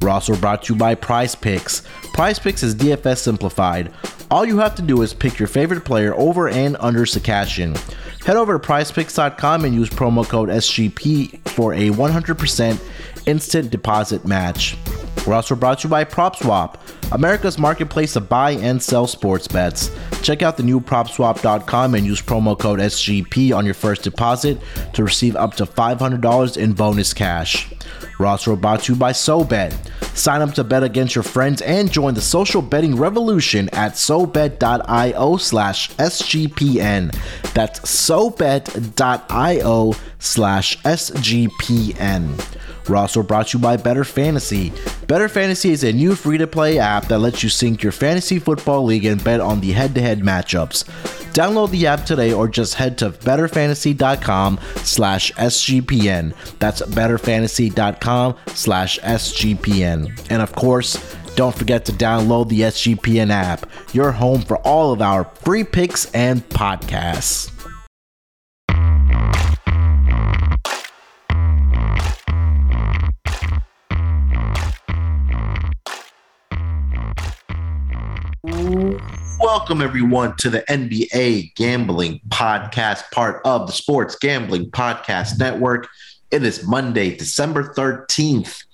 We're also brought to you by Prize Picks. Prize Picks is DFS simplified. All you have to do is pick your favorite player over and under to cash in. Head over to prizepicks.com and use promo code SGP for a 100% instant deposit match. We're also brought to you by PropSwap, America's marketplace to buy and sell sports bets. Check out the new PropSwap.com and use promo code SGP on your first deposit to receive up to $500 in bonus cash. Also brought to you by SoBet. Sign up to bet against your friends and join the social betting revolution at SoBet.io slash SGPN. That's SoBet.io slash SGPN. Also brought to you by Bettor Fantasy. Bettor Fantasy is a new free to play app that lets you sync your fantasy football league and bet on the head to head matchups. Download the app today or just head to bettorfantasy.com slash SGPN. That's bettorfantasy.com slash SGPN. And of course, don't forget to download the SGPN app, your home for all of our free picks and podcasts. Welcome, everyone, to the NBA Gambling Podcast, part of the Sports Gambling Podcast Network. It is Monday, December 13th,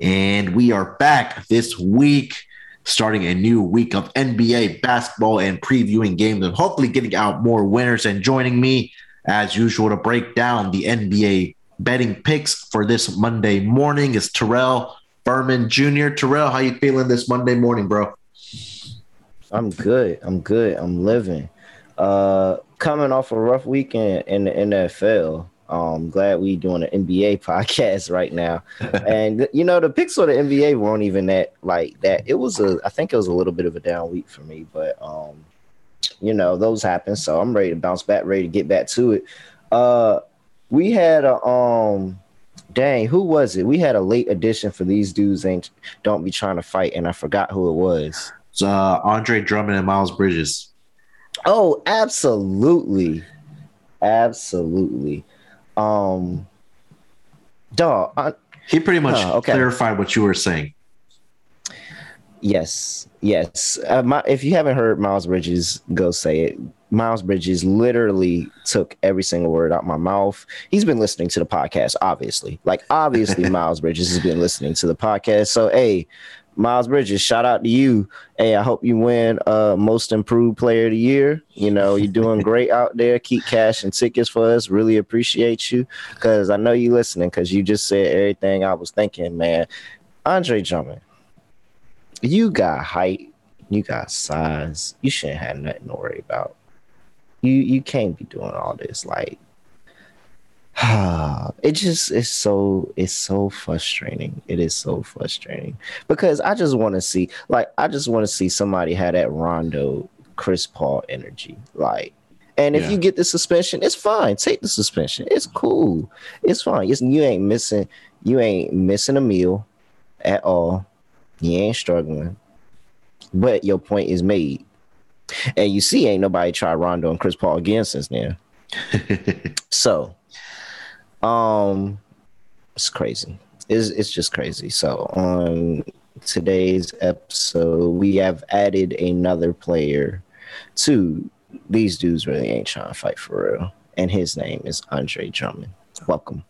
and we are back this week, starting a new week of NBA basketball and previewing games, and hopefully getting out more winners. And joining me, as usual, to break down the NBA betting picks for this Monday morning is Terrell Furman Jr. Terrell, how you feeling this Monday morning, bro? I'm good. I'm good. I'm living. Uh, coming off a rough weekend in the NFL. Um, glad we doing an NBA podcast right now. and you know, the picks for the NBA weren't even that like that. It was a I think it was a little bit of a down week for me, but um, you know, those happen. So I'm ready to bounce back, ready to get back to it. Uh we had a um dang, who was it? We had a late addition for these dudes ain't don't be trying to fight, and I forgot who it was uh, Andre Drummond and Miles Bridges. Oh, absolutely, absolutely. Um, dog. I, he pretty much huh, okay. clarified what you were saying. Yes, yes. Uh, my, if you haven't heard Miles Bridges, go say it. Miles Bridges literally took every single word out my mouth. He's been listening to the podcast, obviously. Like, obviously, Miles Bridges has been listening to the podcast. So, hey, Miles Bridges, shout out to you. Hey, I hope you win uh most improved player of the year. You know, you're doing great out there. Keep cash and tickets for us. Really appreciate you. Cause I know you listening because you just said everything I was thinking, man. Andre Drummond, you got height, you got size. You shouldn't have nothing to worry about. You you can't be doing all this. Like it just is so it's so frustrating. It is so frustrating because I just want to see like I just want to see somebody have that Rondo Chris Paul energy. Like and if yeah. you get the suspension, it's fine. Take the suspension. It's cool. It's fine. It's, you ain't missing you ain't missing a meal at all. You ain't struggling. But your point is made. And you see, ain't nobody tried Rondo and Chris Paul again since then. so um, it's crazy. It's it's just crazy. So on today's episode, we have added another player to these dudes. Really ain't trying to fight for real, and his name is Andre Drummond. Welcome.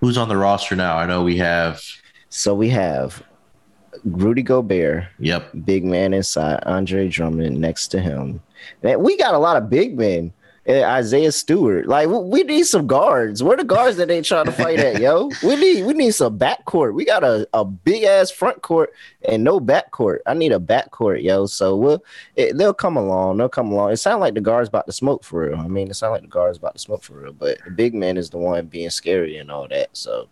Who's on the roster now? I know we have. So we have Rudy Gobert. Yep. Big man inside. Andre Drummond next to him. Man, we got a lot of big men Isaiah Stewart. Like we need some guards. Where the guards that ain't trying to fight at, yo? We need we need some backcourt. We got a, a big ass front court and no backcourt. I need a backcourt, yo. So we'll it, they'll come along. They'll come along. It sounds like the guards about to smoke for real. I mean, it sounds like the guards about to smoke for real. But the big man is the one being scary and all that. So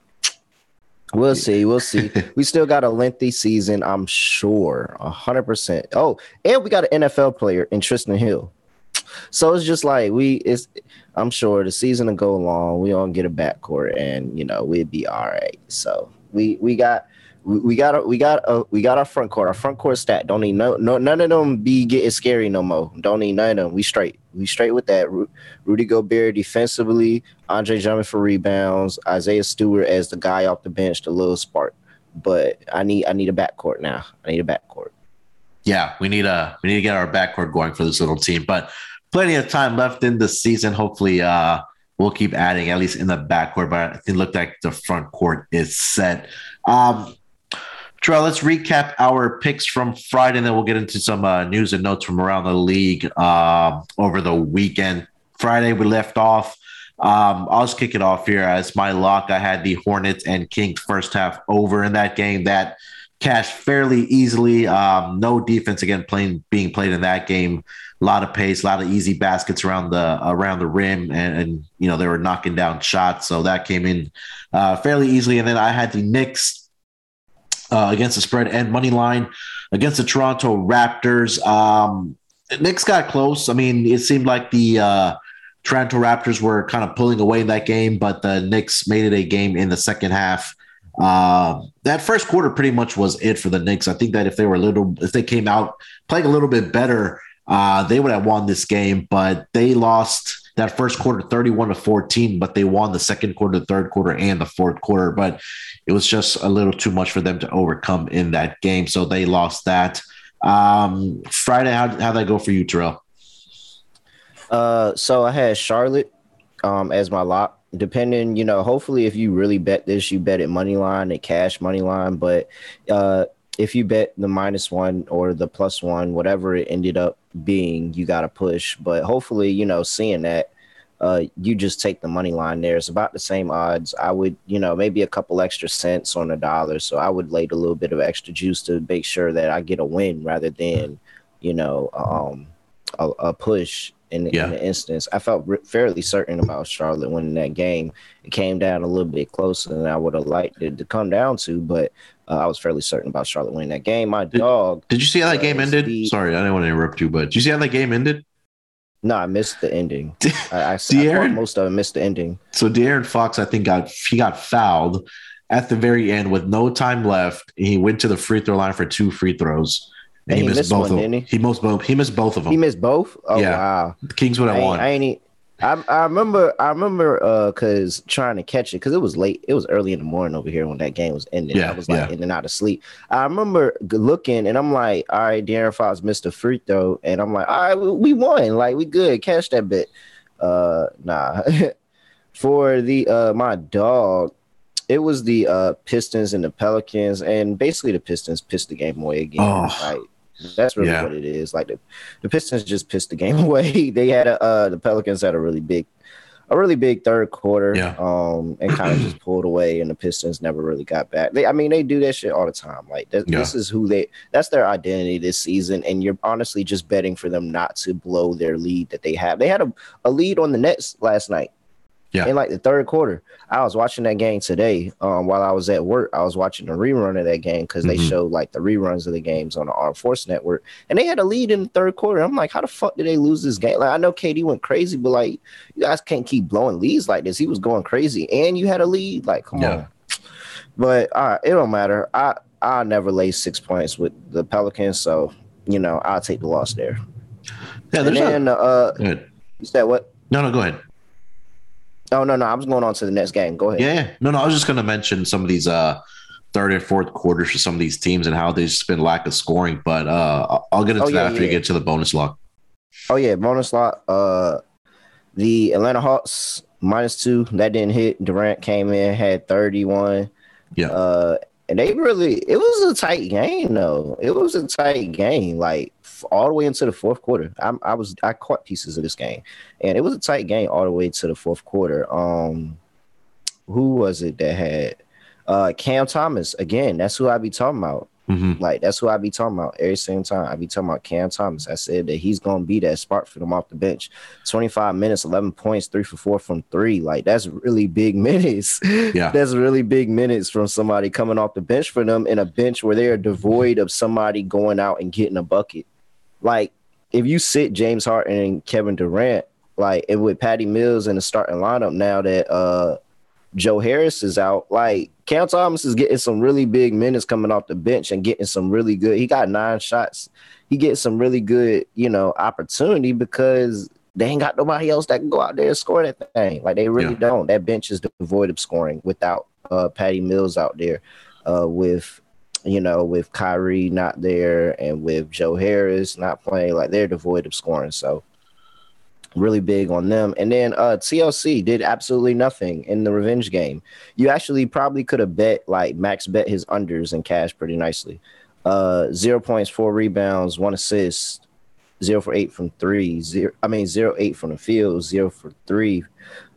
We'll see. We'll see. we still got a lengthy season, I'm sure. hundred percent. Oh, and we got an NFL player in Tristan Hill. So it's just like we it's I'm sure the season will go long. We all get a backcourt and you know, we'd be all right. So we we got we got a, we got a, we got our front court. Our front court stat don't need no, no none of them be getting scary no more. Don't need none of them. We straight. We straight with that. Ru- Rudy Gobert defensively, Andre Drummond for rebounds, Isaiah Stewart as the guy off the bench, the little spark. But I need I need a backcourt now. I need a backcourt. Yeah, we need a we need to get our backcourt going for this little team. But plenty of time left in the season. Hopefully, uh, we'll keep adding at least in the backcourt. But I think it looked like the front court is set. Um, Terrell, let's recap our picks from Friday, and then we'll get into some uh, news and notes from around the league uh, over the weekend. Friday, we left off. Um, I'll just kick it off here as my lock. I had the Hornets and Kings first half over in that game that cashed fairly easily. Um, no defense again playing being played in that game. A lot of pace, a lot of easy baskets around the around the rim, and, and you know they were knocking down shots, so that came in uh, fairly easily. And then I had the Knicks uh, against the spread and money line against the Toronto Raptors. Um, Knicks got close. I mean, it seemed like the uh, Toronto Raptors were kind of pulling away in that game, but the Knicks made it a game in the second half. Uh, that first quarter pretty much was it for the Knicks. I think that if they were a little, if they came out playing a little bit better, uh, they would have won this game, but they lost that first quarter 31 to 14, but they won the second quarter, the third quarter, and the fourth quarter. But it was just a little too much for them to overcome in that game. So they lost that. Um, Friday, how, how'd that go for you, Terrell? Uh, so I had Charlotte um, as my lock. Depending, you know, hopefully if you really bet this, you bet it money line and cash money line. But uh, if you bet the minus one or the plus one, whatever it ended up being, you got to push. But hopefully, you know, seeing that, uh, you just take the money line there. It's about the same odds. I would, you know, maybe a couple extra cents on a dollar. So I would lay a little bit of extra juice to make sure that I get a win rather than, you know, um, a, a push in, yeah. in the instance. I felt fairly certain about Charlotte winning that game. It came down a little bit closer than I would have liked it to come down to, but uh, I was fairly certain about Charlotte winning that game. My did, dog. Did you see how that game ended? The, Sorry, I didn't want to interrupt you, but did you see how that game ended? No, I missed the ending. I, I, De'Aaron, I most of them missed the ending. So De'Aaron Fox, I think, got he got fouled at the very end with no time left. He went to the free throw line for two free throws. And, he, he, missed, missed both one, of them. He? he? missed both. He missed both of them. He missed both. Oh yeah. wow! The Kings would have won. I ain't. I, I remember I remember uh cause trying to catch it because it was late it was early in the morning over here when that game was ending yeah, I was like yeah. in and out of sleep I remember looking and I'm like all right De'Aaron Fox missed a free throw and I'm like all right we won like we good catch that bit uh nah for the uh my dog it was the uh Pistons and the Pelicans and basically the Pistons pissed the game away again oh. like that's really yeah. what it is. Like the, the Pistons just pissed the game away. they had a uh, the Pelicans had a really big a really big third quarter. Yeah. Um and kind of just pulled away and the Pistons never really got back. They I mean they do that shit all the time. Like th- yeah. this is who they that's their identity this season and you're honestly just betting for them not to blow their lead that they have. They had a, a lead on the Nets last night. Yeah. In like the third quarter, I was watching that game today. Um, while I was at work, I was watching the rerun of that game because mm-hmm. they showed like the reruns of the games on the Armed Force Network, and they had a lead in the third quarter. I'm like, how the fuck did they lose this game? Like, I know KD went crazy, but like, you guys can't keep blowing leads like this. He was going crazy, and you had a lead. Like, come yeah. on. But all right, it don't matter. I I never lay six points with the Pelicans, so you know I'll take the loss there. Yeah, there's and then, uh, you said what? No, no, go ahead. Oh no, no, I was going on to the next game. Go ahead. Yeah, yeah. no, no. I was just going to mention some of these uh, third and fourth quarters for some of these teams and how there's just been lack of scoring. But uh, I'll get into oh, yeah, that after yeah. you get to the bonus lock. Oh yeah, bonus lock. Uh, the Atlanta Hawks minus two that didn't hit. Durant came in had thirty one. Yeah. Uh, and they really it was a tight game though. It was a tight game, like all the way into the fourth quarter. I, I was I caught pieces of this game, and it was a tight game all the way to the fourth quarter. Um, who was it that had uh Cam Thomas again? That's who I be talking about. Mm-hmm. Like that's who I be talking about every same time. I be talking about Cam Thomas. I said that he's gonna be that spark for them off the bench. 25 minutes, 11 points, three for four from three. Like that's really big minutes. Yeah, that's really big minutes from somebody coming off the bench for them in a bench where they are devoid of somebody going out and getting a bucket. Like if you sit James Harden and Kevin Durant, like and with Patty Mills in the starting lineup now that uh Joe Harris is out, like Cam Thomas is getting some really big minutes coming off the bench and getting some really good. He got nine shots. He gets some really good, you know, opportunity because they ain't got nobody else that can go out there and score that thing. Like they really yeah. don't. That bench is devoid of scoring without uh, Patty Mills out there, uh, with you know, with Kyrie not there and with Joe Harris not playing. Like they're devoid of scoring. So really big on them. And then uh TLC did absolutely nothing in the revenge game. You actually probably could have bet like Max bet his unders and cash pretty nicely. Uh zero points, four rebounds, one assist, zero for eight from three, zero I mean zero eight from the field, zero for three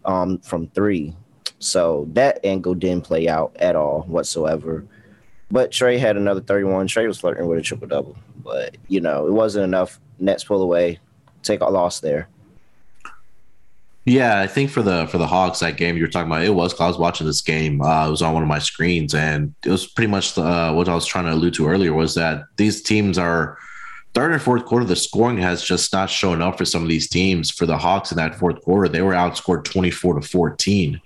um from three. So that angle didn't play out at all whatsoever. But Trey had another 31. Trey was flirting with a triple double. But you know, it wasn't enough. Nets pull away, take a loss there. Yeah, I think for the for the Hawks that game you were talking about, it was. I was watching this game. Uh, it was on one of my screens, and it was pretty much the, uh, what I was trying to allude to earlier was that these teams are third and fourth quarter. The scoring has just not shown up for some of these teams. For the Hawks in that fourth quarter, they were outscored twenty four to fourteen.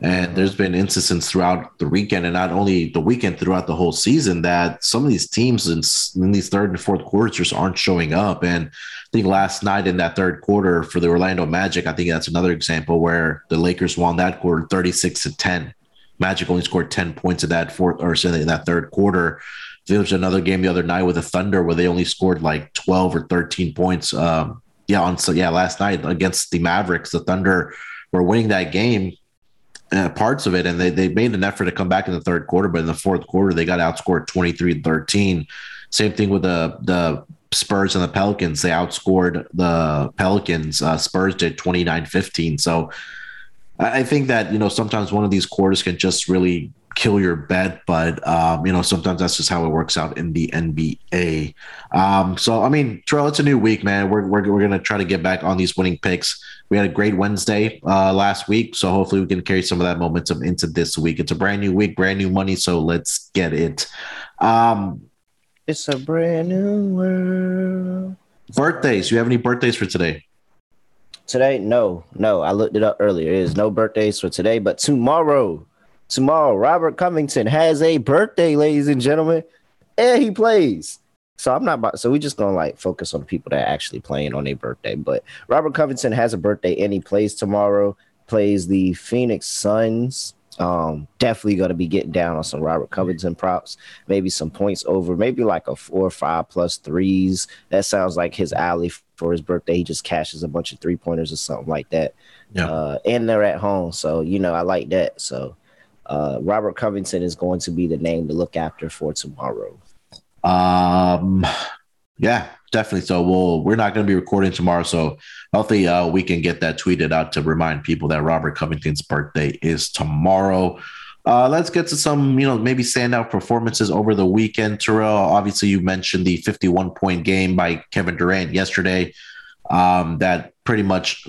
And there's been instances throughout the weekend, and not only the weekend, throughout the whole season, that some of these teams in, in these third and fourth quarters just aren't showing up. And I think last night in that third quarter for the Orlando Magic, I think that's another example where the Lakers won that quarter 36 to 10. Magic only scored 10 points in that fourth or in that third quarter. There was another game the other night with the Thunder where they only scored like 12 or 13 points. Um, yeah, on so yeah, last night against the Mavericks, the Thunder were winning that game uh, parts of it, and they, they made an effort to come back in the third quarter, but in the fourth quarter, they got outscored 23 13. Same thing with the, the Spurs and the Pelicans. They outscored the Pelicans. Uh, Spurs did 29 15. So I think that, you know, sometimes one of these quarters can just really kill your bet, but um, you know sometimes that's just how it works out in the NBA. Um, so I mean, Terrell, it's a new week, man. We're we're, we're gonna try to get back on these winning picks. We had a great Wednesday uh, last week, so hopefully we can carry some of that momentum into this week. It's a brand new week, brand new money, so let's get it. Um, it's a brand new world. Birthdays. You have any birthdays for today? Today, no, no. I looked it up earlier. There's no birthdays for today, but tomorrow tomorrow. Robert Covington has a birthday, ladies and gentlemen, and he plays. So I'm not about, so we just gonna like focus on the people that are actually playing on their birthday. But Robert Covington has a birthday and he plays tomorrow, plays the Phoenix Suns. Um, definitely gonna be getting down on some Robert Covington props, maybe some points over, maybe like a four or five plus threes. That sounds like his alley for his birthday. He just cashes a bunch of three pointers or something like that. Yeah. Uh, and they're at home, so you know I like that. So uh, Robert Covington is going to be the name to look after for tomorrow. Um, yeah, definitely. So we'll we're not going to be recording tomorrow, so hopefully uh, we can get that tweeted out to remind people that Robert Covington's birthday is tomorrow. Uh, let's get to some, you know, maybe standout performances over the weekend. Terrell, obviously, you mentioned the 51 point game by Kevin Durant yesterday. Um, that pretty much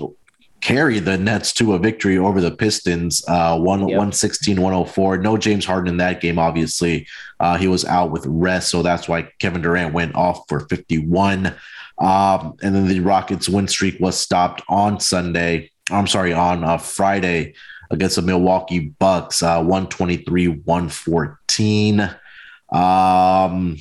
carry the Nets to a victory over the Pistons, uh, one, yep. 116, 104. No James Harden in that game, obviously. Uh, he was out with rest, so that's why Kevin Durant went off for 51. Um, and then the Rockets' win streak was stopped on Sunday. I'm sorry, on uh, Friday against the Milwaukee Bucks, uh, 123, 114. Um,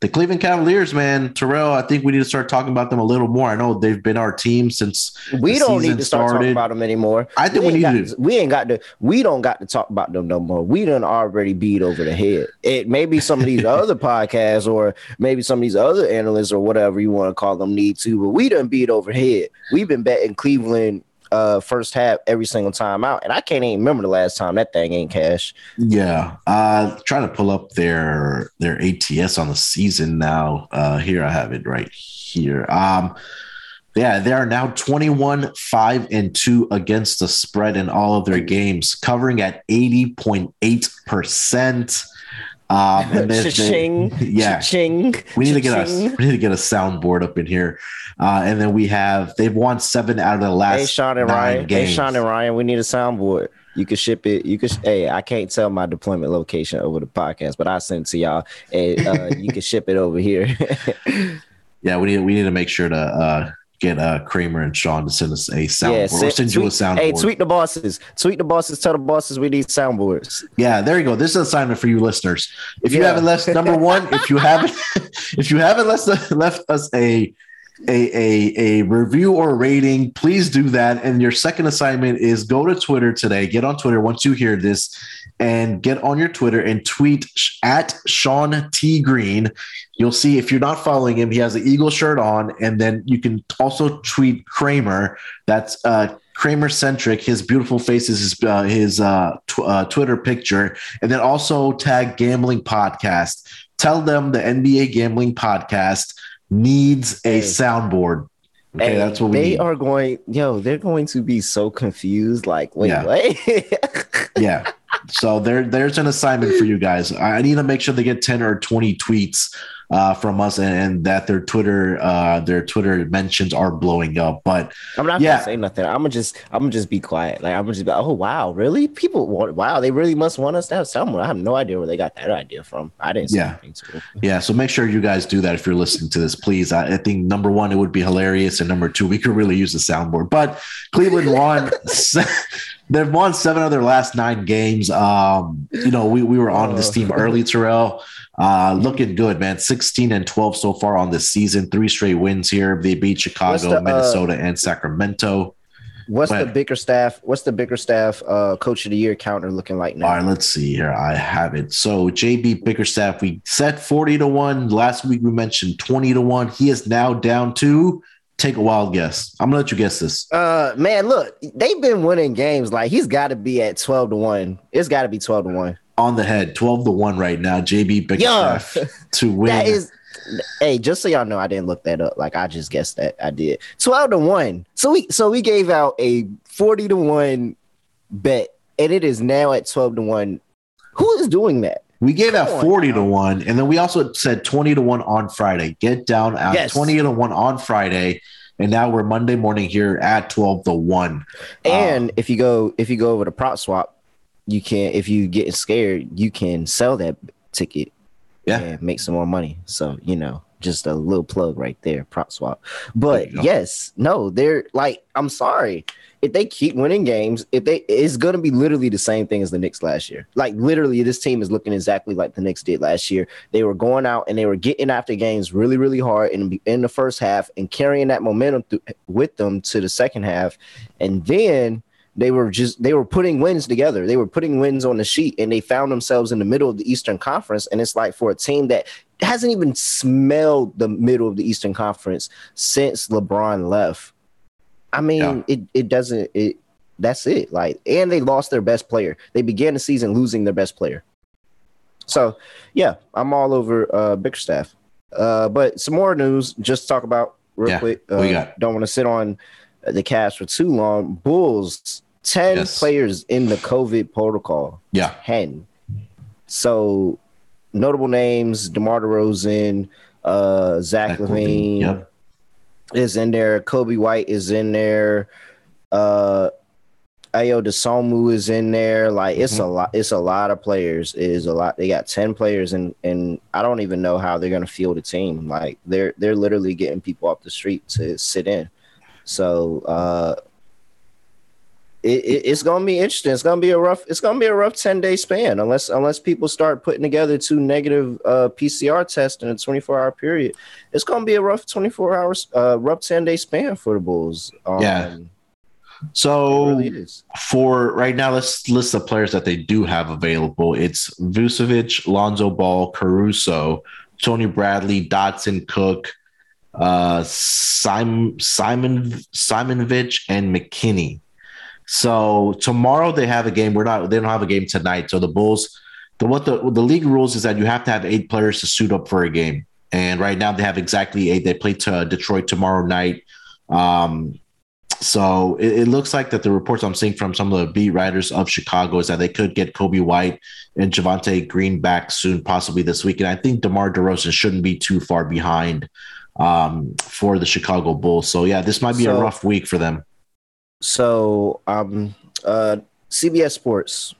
the Cleveland Cavaliers, man, Terrell. I think we need to start talking about them a little more. I know they've been our team since we don't need to start started. talking about them anymore. I think we, we need got, to. We ain't got to. We don't got to talk about them no more. We done already beat over the head. It maybe some of these other podcasts or maybe some of these other analysts or whatever you want to call them need to, but we done beat over head. We've been betting Cleveland uh first half every single time out. And I can't even remember the last time that thing ain't cash. Yeah. Uh trying to pull up their their ATS on the season now. Uh here I have it right here. Um yeah, they are now 21 5 and 2 against the spread in all of their games, covering at 80.8%. Um, and there's the- Cha-ching, yeah, cha-ching, we need to get a cha-ching. we need to get a soundboard up in here. Uh, and then we have they've won seven out of the last Hey Sean and Ryan. games. Hey Sean and Ryan, we need a soundboard. You can ship it. You could. Hey, I can't tell my deployment location over the podcast, but I send it to y'all. Hey, uh, you can ship it over here. yeah, we need we need to make sure to uh, get uh, Kramer and Sean to send us a soundboard. or send- send you a tweet- soundboard. Hey, tweet the bosses. Tweet the bosses. Tell the bosses we need soundboards. Yeah, there you go. This is an assignment for you listeners. If you Yeah. haven't left number one, if you haven't if you haven't left left us a a, a a review or rating, please do that. And your second assignment is go to Twitter today. Get on Twitter once you hear this, and get on your Twitter and tweet at Sean T Green. You'll see if you're not following him, he has an Eagle shirt on, and then you can also tweet Kramer. That's uh, Kramer centric. His beautiful face is his uh, his uh, tw- uh, Twitter picture, and then also tag Gambling Podcast. Tell them the NBA Gambling Podcast needs a soundboard. Okay, Hey, that's what we they are going. Yo, they're going to be so confused. Like, wait, Yeah. what? yeah. So there, there's an assignment for you guys. I I need to make sure they get 10 or 20 tweets uh, from us and, and that their Twitter, uh, their Twitter mentions are blowing up. But I'm not Yeah. gonna say nothing. I'm gonna just, I'm gonna just be quiet. Like, I'm gonna just be, oh wow, really? People want, wow, they really must want us to have someone. I have no idea where they got that idea from. I didn't Yeah. anything yeah, so make sure you guys do that if you're listening to this, please. I, I think number one, it would be hilarious. And number two, we could really use the soundboard. But Cleveland won. They've won seven of their last nine games. Um, you know, we, we were on this team early, Terrell. Uh, looking good, man. 16 and 12 so far on this season. Three straight wins here. They beat Chicago, the, uh, Minnesota, and Sacramento. What's the ahead. Bickerstaff? What's the Bickerstaff uh, Coach of the Year counter looking like now? All right, let's see here. I have it. So JB Bickerstaff, we set 40 to 1. Last week we mentioned 20 to 1. He is now down to take a wild guess. I'm gonna let you guess this. Uh, man, look, they've been winning games. Like he's got to be at twelve to one. It's got to be twelve to one. On the head, 12 to 1 right now. JB Bickerstaff to win. That is, hey, just so y'all know, I didn't look that up. Like I just guessed that I did. Twelve to one. So we so we gave out a forty to one bet, and it is now at twelve to one. Who is doing that? We gave out Come on 40 to 1, and then we also said 20 to 1 on Friday. Get down at Yes. 20 to 1 on Friday. And now we're Monday morning here at 12 to 1. Um, and if you go if you go over to prop swap, you can if you get scared, you can sell that ticket Yeah. and make some more money. So you know, just a little plug right there, prop swap. But yes, no, they're like, I'm sorry. If they keep winning games, if they it's gonna be literally the same thing as the Knicks last year. Like literally, this team is looking exactly like the Knicks did last year. They were going out and they were getting after games really, really hard in in the first half and carrying that momentum th- with them to the second half, and then they were just they were putting wins together. They were putting wins on the sheet, and they found themselves in the middle of the Eastern Conference. And it's like for a team that hasn't even smelled the middle of the Eastern Conference since LeBron left. I mean, Yeah. it it doesn't it. That's it. Like, and they lost their best player. They began the season losing their best player. So, yeah, I'm all over uh, Bickerstaff. Uh, but some more news, just to talk about real Yeah, quick. Uh, got? Don't want to sit on the cast for too long. Bulls, 10 Yes. players in the COVID protocol. Yeah. 10. So, notable names DeMar DeRozan, uh, Zach, Zach LaVine LaVine, yep. Is in there. Coby White is in there. Uh, Ayo Dosunmu is in there. Like it's Mm-hmm. a lot. It's a lot of players. It is a lot. They got ten players, and and I don't even know how they're gonna field a team. Like they're they're literally getting people off the street to sit in. So uh, it, it, it's gonna be interesting. It's gonna be a rough. It's gonna be a rough ten day span unless unless people start putting together two negative uh, PCR tests in a twenty four hour period. It's gonna be a rough twenty four hours, uh, rough ten day span for the Bulls. Um, Yeah. So really for right now, let's list the players that they do have available. It's Vucevic, Lonzo Ball, Caruso, Tony Bradley, Dotson, Cook, uh, Simon, Simon, Simonovic, and McKinnie. So tomorrow they have a game. We're not. They don't have a game tonight. So the Bulls, the what the the league rules is that you have to have eight players to suit up for a game. And right now they have exactly eight. They play to Detroit tomorrow night. Um, so it, it, looks like that the reports I'm seeing from some of the beat writers of Chicago is that they could get Coby White and Javonte Green back soon, possibly this week. And I think DeMar DeRozan shouldn't be too far behind um, for the Chicago Bulls. So yeah, this might be so, a rough week for them. So um, uh, CBS Sports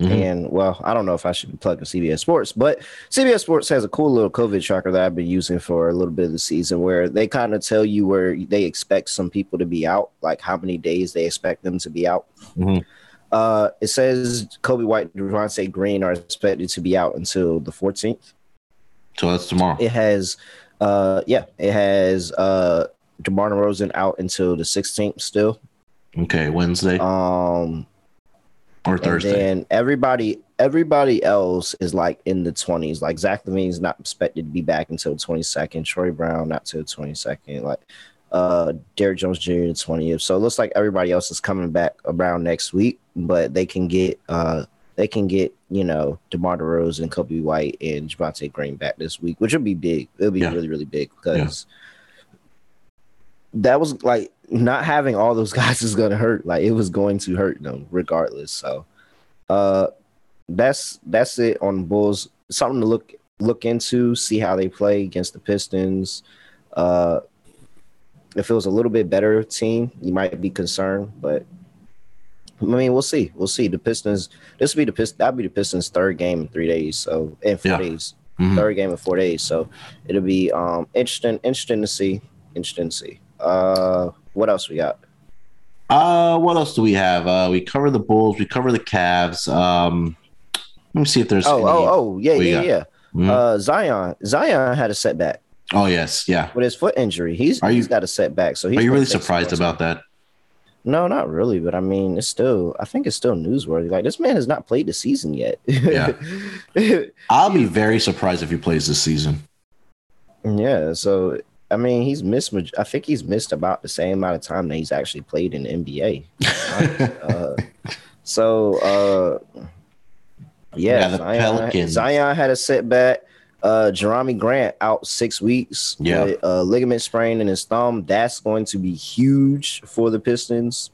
Mm-hmm. And well, I don't know if I should be plugging CBS Sports, but CBS Sports has a cool little COVID tracker that I've been using for a little bit of the season where they kind of tell you where they expect some people to be out, like how many days they expect them to be out. Mm-hmm. Uh, it says Coby White and Javonte Green are expected to be out until the 14th. So that's tomorrow. It has, uh, yeah, it has uh, DeMar DeRozan out until the 16th still. Okay, Wednesday. Um, or Thursday. And everybody everybody else is like in the 20s. Like Zach LaVine's not expected to be back until 22nd. Troy Brown not till 22nd. Like uh Derrick Jones Jr. the 20th. So it looks like everybody else is coming back around next week, but they can get uh they can get, you know, DeMar DeRozan and Coby White and Javonte Green back this week, which would be big. It'll be yeah. really, really big because yeah. that was like not having all those guys is gonna hurt. Like it was going to hurt them regardless. So uh that's that's it on Bulls. Something to look look into, see how they play against the Pistons. Uh if it was a little bit better team, you might be concerned, but I mean, we'll see. We'll see. The Pistons. This will be the Pistons. That'll be the Pistons' third game in three days. So in four yeah. days, mm-hmm. third game in four days. So it'll be um interesting. Interesting to see. Interesting to see. Uh, what else we got? Uh, what else do we have? Uh, we cover the Bulls. We cover the Cavs. Um, let me see if there's. Oh, oh, oh, yeah, yeah, got. yeah. Mm-hmm. Uh, Zion, Zion had a setback. Oh yes, yeah. With his foot injury, he's are he's you, got a setback. So he's are you really surprised about that? No, not really. But I mean, it's still. I think it's still newsworthy. Like this man has not played the season yet. yeah, I'll be very surprised if he plays this season. Yeah. So I mean, he's missed. I think he's missed about the same amount of time that he's actually played in the NBA. uh, so, uh, yeah, Zion, Pelicans. Zion had a setback. Uh, Jerami Grant out six weeks. Yeah, with, uh, ligament sprain in his thumb. That's going to be huge for the Pistons.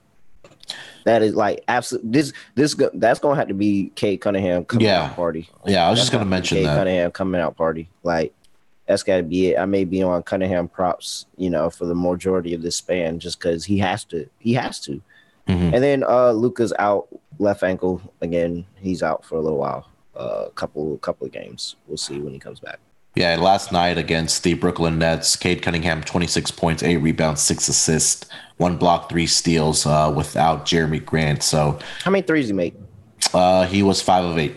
That is like absolute. This this that's going to have to be Cade Cunningham coming yeah. out party. Yeah, I was that's just going to mention Cade that Cunningham coming out party. Like that's got to be it. I may be on Cunningham props, you know, for the majority of this span, just because he has to. He has to. Mm-hmm. And then uh Luka's out left ankle again. He's out for a little while. A uh, couple couple of games. We'll see when he comes back. Yeah, last night against the Brooklyn Nets, Cade Cunningham, 26 points, eight rebounds, six assists, one block, three steals uh, without Jerami Grant. So, how many threes he made? Uh, he was five of eight.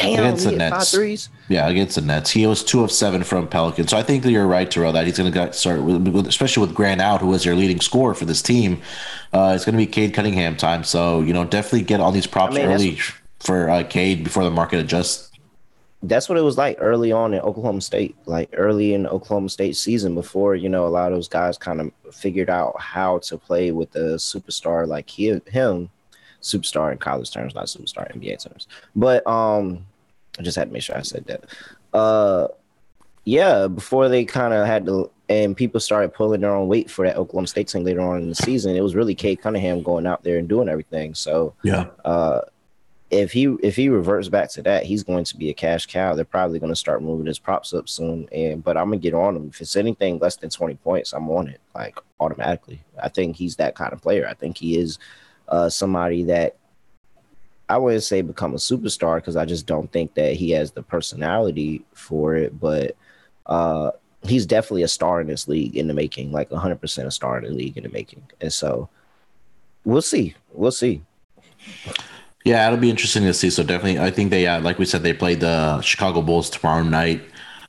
Damn, against the Nets. Five threes. Yeah, against the Nets, he was two of seven from Pelican. So I think that you're right, Terrell, that he's going to start, with, especially with Grant out, who was their leading scorer for this team. Uh, it's going to be Cade Cunningham time. So you know, definitely get all these props I mean, early for uh, Cade before the market adjusts. That's what it was like early on in Oklahoma State, like early in Oklahoma State season before you know a lot of those guys kind of figured out how to play with a superstar like he, him, superstar in college terms, not superstar NBA terms. But um, I just had to make sure I said that. Uh, yeah, before they kind of had to, and people started pulling their own weight for that Oklahoma State team later on in the season. It was really Cade Cunningham going out there and doing everything. So yeah, uh, if he if he reverts back to that, he's going to be a cash cow. They're probably going to start moving his props up soon. And but I'm gonna get on him. If it's anything less than 20 points, I'm on it like automatically. I think he's that kind of player. I think he is uh, somebody that I wouldn't say become a superstar because I just don't think that he has the personality for it. But uh, he's definitely a star in this league in the making, like 100% a star in the league in the making. And so we'll see. We'll see. Yeah, it'll be interesting to see. So definitely, I think they, uh, like we said, they play the Chicago Bulls tomorrow night.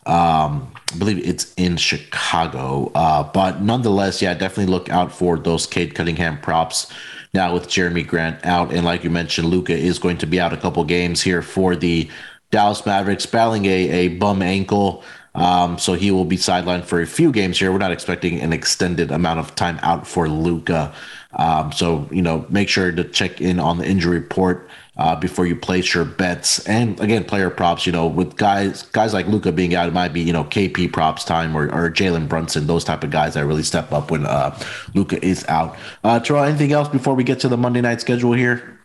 Um, I believe it's in Chicago. Uh, but nonetheless, yeah, definitely look out for those Cade Cunningham props now with Jerami Grant out. And like you mentioned, Luka is going to be out a couple games here for the Dallas Mavericks, battling a, a bum ankle. Um, so he will be sidelined for a few games here. We're not expecting an extended amount of time out for Luka. Um, so, you know, make sure to check in on the injury report uh, before you place your bets. And again, player props. You know, with guys guys like Luka being out, it might be you know KP props time or, or Jalen Brunson, those type of guys that really step up when uh, Luka is out. Uh, Terrell, anything else before we get to the Monday night schedule here?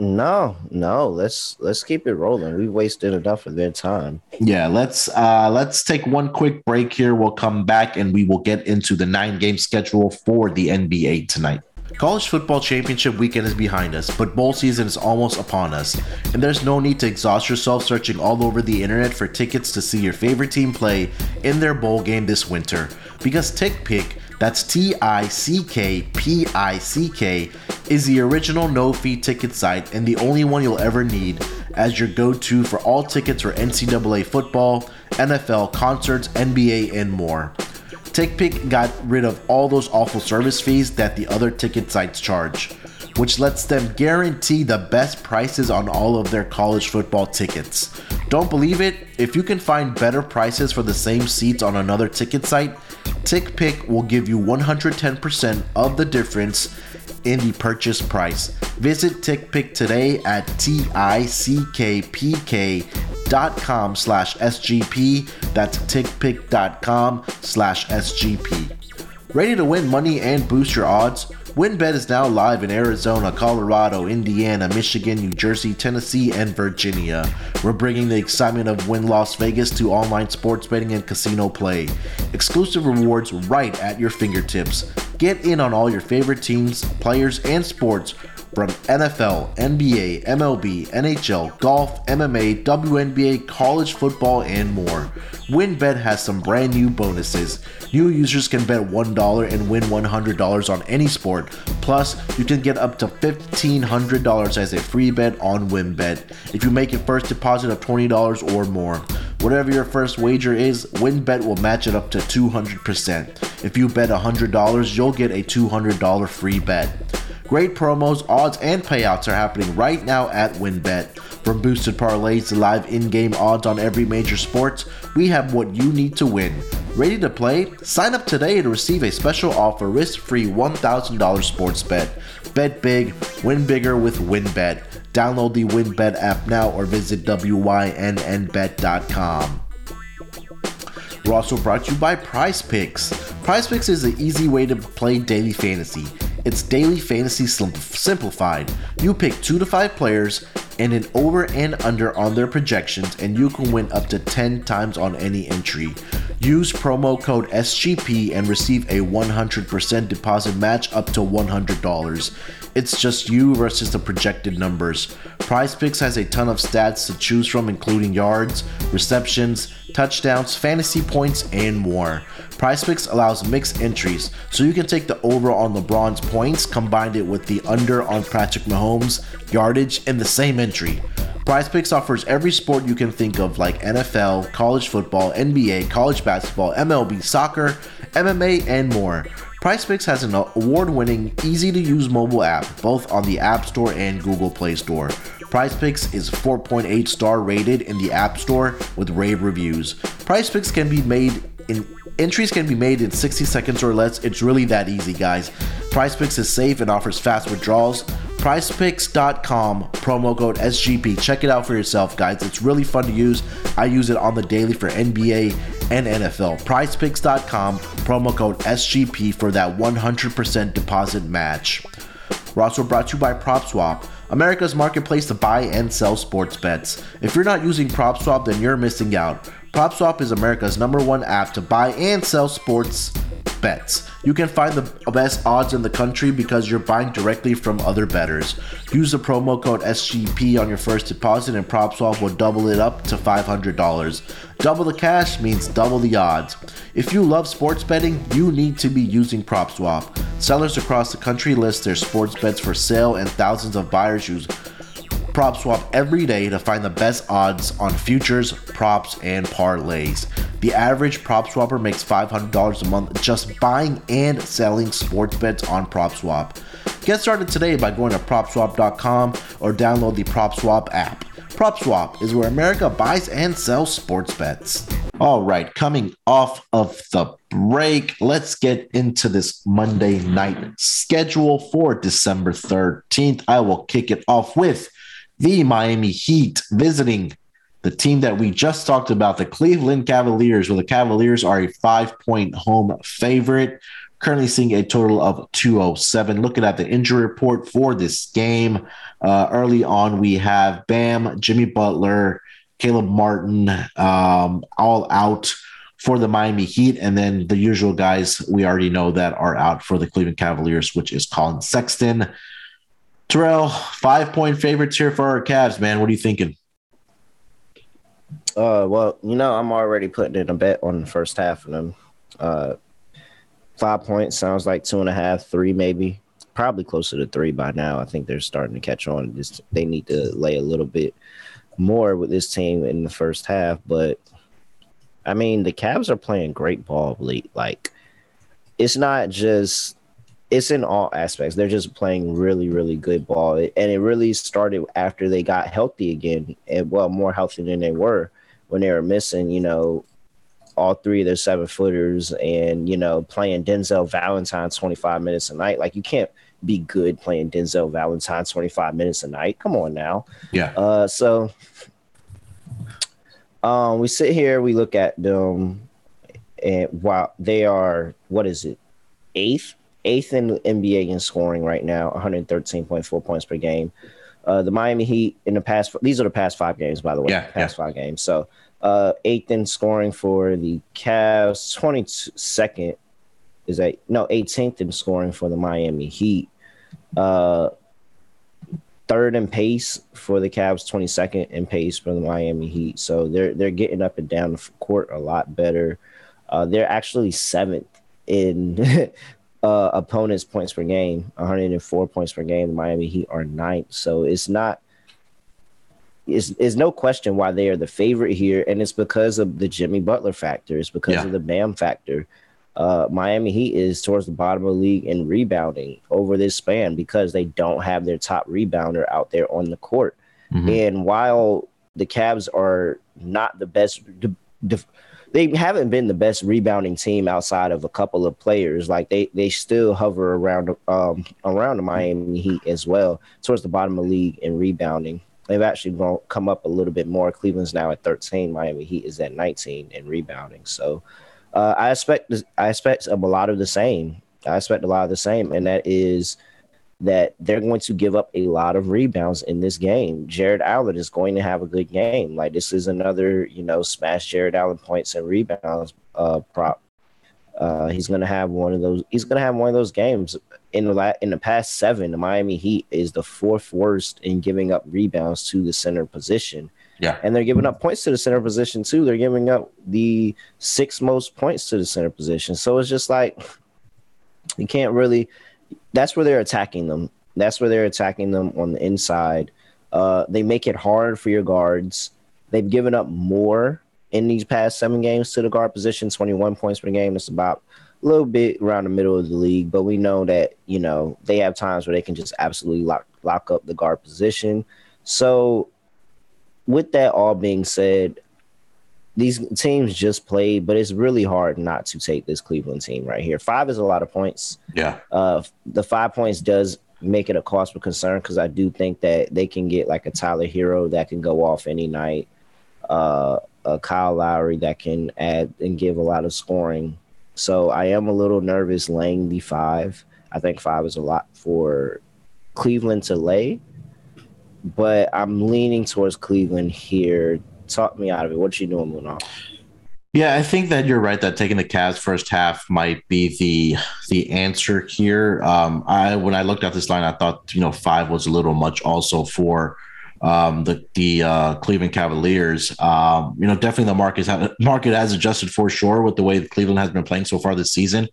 No, no. Let's let's keep it rolling. We've wasted enough of their time. Yeah, let's uh let's take one quick break here. We'll come back and we will get into the nine game schedule for the NBA tonight. College football championship weekend is behind us, but bowl season is almost upon us, and there's no need to exhaust yourself searching all over the internet for tickets to see your favorite team play in their bowl game this winter. Because TickPick, that's T I C K P I C K, is the original no fee ticket site and the only one you'll ever need as your go to for all tickets for NCAA football, NFL, concerts, NBA, and more. TickPick got rid of all those awful service fees that the other ticket sites charge, which lets them guarantee the best prices on all of their college football tickets. Don't believe it? If you can find better prices for the same seats on another ticket site, TickPick will give you 110% of the difference in the purchase price. Visit TickPick today at T-I-C-K-P-K.com slash SGP. That's tickpick.com slash SGP. Ready to win money and boost your odds? WynnBET is now live in Arizona, Colorado, Indiana, Michigan, New Jersey, Tennessee, and Virginia. We're bringing the excitement of Wynn Las Vegas to online sports betting and casino play. Exclusive rewards right at your fingertips. Get in on all your favorite teams, players, and sports from NFL, NBA, MLB, NHL, golf, MMA, WNBA, college football, and more. WynnBET has some brand new bonuses. New users can bet $1 and win $100 on any sport. Plus, you can get up to $1,500 as a free bet on WynnBET if you make a first deposit of $20 or more. Whatever your first wager is, WynnBET will match it up to 200%. If you bet $100, you'll get a $200 free bet. Great promos, odds, and payouts are happening right now at WynnBET. From boosted parlays to live in-game odds on every major sport, we have what you need to win. Ready to play? Sign up today to receive a special offer, risk-free $1,000 sports bet. Bet big, win bigger with WynnBET. Download the WynnBET app now or visit wynnbet.com. We're also brought to you by Prize Picks. Prize Picks is an easy way to play daily fantasy. It's daily fantasy simplified. You pick two to five players and an over and under on their projections, and you can win up to 10 times on any entry. Use promo code SGP and receive a 100% deposit match up to $100. It's just you versus the projected numbers. Prize Picks has a ton of stats to choose from, including yards, receptions, touchdowns, fantasy points, and more. Prize Picks allows mixed entries, so you can take the over on LeBron's points, combine it with the under on Patrick Mahomes' yardage in the same entry. Prize Picks offers every sport you can think of, like NFL, college football, NBA, college basketball, MLB, soccer, MMA, and more. Prize Picks has an award winning, easy to use mobile app, both on the App Store and Google Play Store. Prize Picks is 4.8 star rated in the App Store with rave reviews. Prize Picks can be made in entries can be made in 60 seconds or less. It's really that easy, guys. Prize Picks is safe and offers fast withdrawals. PrizePicks.com promo code SGP. Check it out for yourself, guys. It's really fun to use. I use it on the daily for NBA and NFL. PrizePicks.com promo code SGP for that 100% deposit match. We're also brought to you by PropSwap. America's marketplace to buy and sell sports bets. If you're not using PropSwap, then you're missing out. PropSwap is America's number one app to buy and sell sports bets. You can find the best odds in the country because you're buying directly from other bettors. Use the promo code SGP on your first deposit and PropSwap will double it up to $500. Double the cash means double the odds. If you love sports betting, you need to be using PropSwap. Sellers across the country list their sports bets for sale and thousands of buyers use PropSwap every day to find the best odds on futures, props, and parlays. The average PropSwapper makes $500 a month just buying and selling sports bets on PropSwap. Get started today by going to PropSwap.com or download the PropSwap app. PropSwap is where America buys and sells sports bets. All right, coming off of the break, let's get into this Monday night schedule for December 13th. I will kick it off with the Miami Heat visiting the team that we just talked about, the Cleveland Cavaliers, where the Cavaliers are a five point home favorite. Currently seeing a total of 207. Looking at the injury report for this game, uh, early on, we have Bam, Jimmy Butler, Caleb Martin, um, all out for the Miami Heat. And then the usual guys we already know that are out for the Cleveland Cavaliers, which is Collin Sexton. Terrell, five point favorites here for our Cavs, man. What are you thinking? Uh, well, you know, I'm already putting in a bet on the first half of them. Uh, five points sounds like two and a half, three maybe, probably closer to three by now. I think they're starting to catch on. Just they need to lay a little bit more with this team in the first half. But I mean, the Cavs are playing great ball late. Like it's not just it's in all aspects. They're just playing really, really good ball. And it really started after they got healthy again. And well, more healthy than they were when they were missing, you know, all three of their seven footers and, you know, playing Denzel Valentine 25 minutes a night. Like you can't be good playing Denzel Valentine 25 minutes a night. Come on now. Yeah. Uh, so um, we sit here, we look at them, and while they are, what is it, eighth, eighth in the NBA in scoring right now, 113.4 points per game. Uh, the Miami Heat in the past, these are the past five games, by the way, yeah, past yeah. five games. So uh, eighth in scoring for the Cavs, 22nd is that no 18th in scoring for the Miami Heat. Uh, third in pace for the Cavs, 22nd in pace for the Miami Heat. So they're they're getting up and down the court a lot better. Uh, they're actually seventh in uh, opponents' points per game, 104 points per game. The Miami Heat are ninth. So it's not. Is is no question why they are the favorite here, and it's because of the Jimmy Butler factor. It's because Yeah. of the Bam factor uh, Miami Heat is towards the bottom of the league in rebounding over this span because they don't have their top rebounder out there on the court. Mhm. And while the Cavs are not the best, they haven't been the best rebounding team outside of a couple of players. Like they they still hover around um around the Miami Heat as well towards the bottom of the league in rebounding. They've actually gone, come up a little bit more. Cleveland's now at 13. Miami Heat is at 19 in rebounding. So uh, I expect I expect a lot of the same. I expect a lot of the same, and that is that they're going to give up a lot of rebounds in this game. Jarrett Allen is going to have a good game. Like this is another, you know, smash Jarrett Allen points and rebounds uh, prop. Uh, he's going to have one of those. He's going to have one of those games in the la- in the past seven. The Miami Heat is the fourth worst in giving up rebounds to the center position Yeah. and they're giving up points to the center position too. They're giving up the six most points to the center position. So it's just like you can't really. That's where they're attacking them. That's where they're attacking them on the inside. Uh, they make it hard for your guards. They've given up more in these past seven games to the guard position, 21 points per game. It's about a little bit around the middle of the league, but we know that, you know, they have times where they can just absolutely lock lock up the guard position. So with that all being said, these teams just played, but it's really hard not to take this Cleveland team right here. Five is a lot of points. Yeah. Uh, the five points does make it a cause for concern because I do think that they can get like a Tyler Herro that can go off any night, uh, a Kyle Lowry that can add and give a lot of scoring. So I am a little nervous laying the five. I think five is a lot for Cleveland to lay, but I'm leaning towards Cleveland here. Talk me out of it. What you doing, Luna? Yeah, I think that you're right that taking the Cavs first half might be the the answer here. Um, I when I looked at this line, I thought you know five was a little much also for um, the the uh, Cleveland Cavaliers. Um, you know, definitely the market market has adjusted for sure with the way Cleveland has been playing so far this season.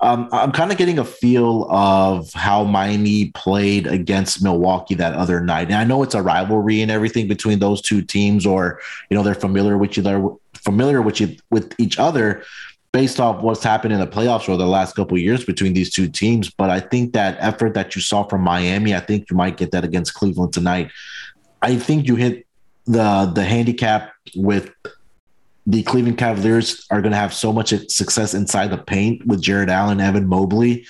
Um, I'm kind of getting a feel of how Miami played against Milwaukee that other night, and I know it's a rivalry and everything between those two teams, or you know they're familiar with each other, familiar with you, with each other, based off what's happened in the playoffs over the last couple years between these two teams. But I think that effort that you saw from Miami, I think you might get that against Cleveland tonight. I think you hit the the handicap with the Cleveland Cavaliers are going to have so much success inside the paint with Jarrett Allen, Evan Mobley,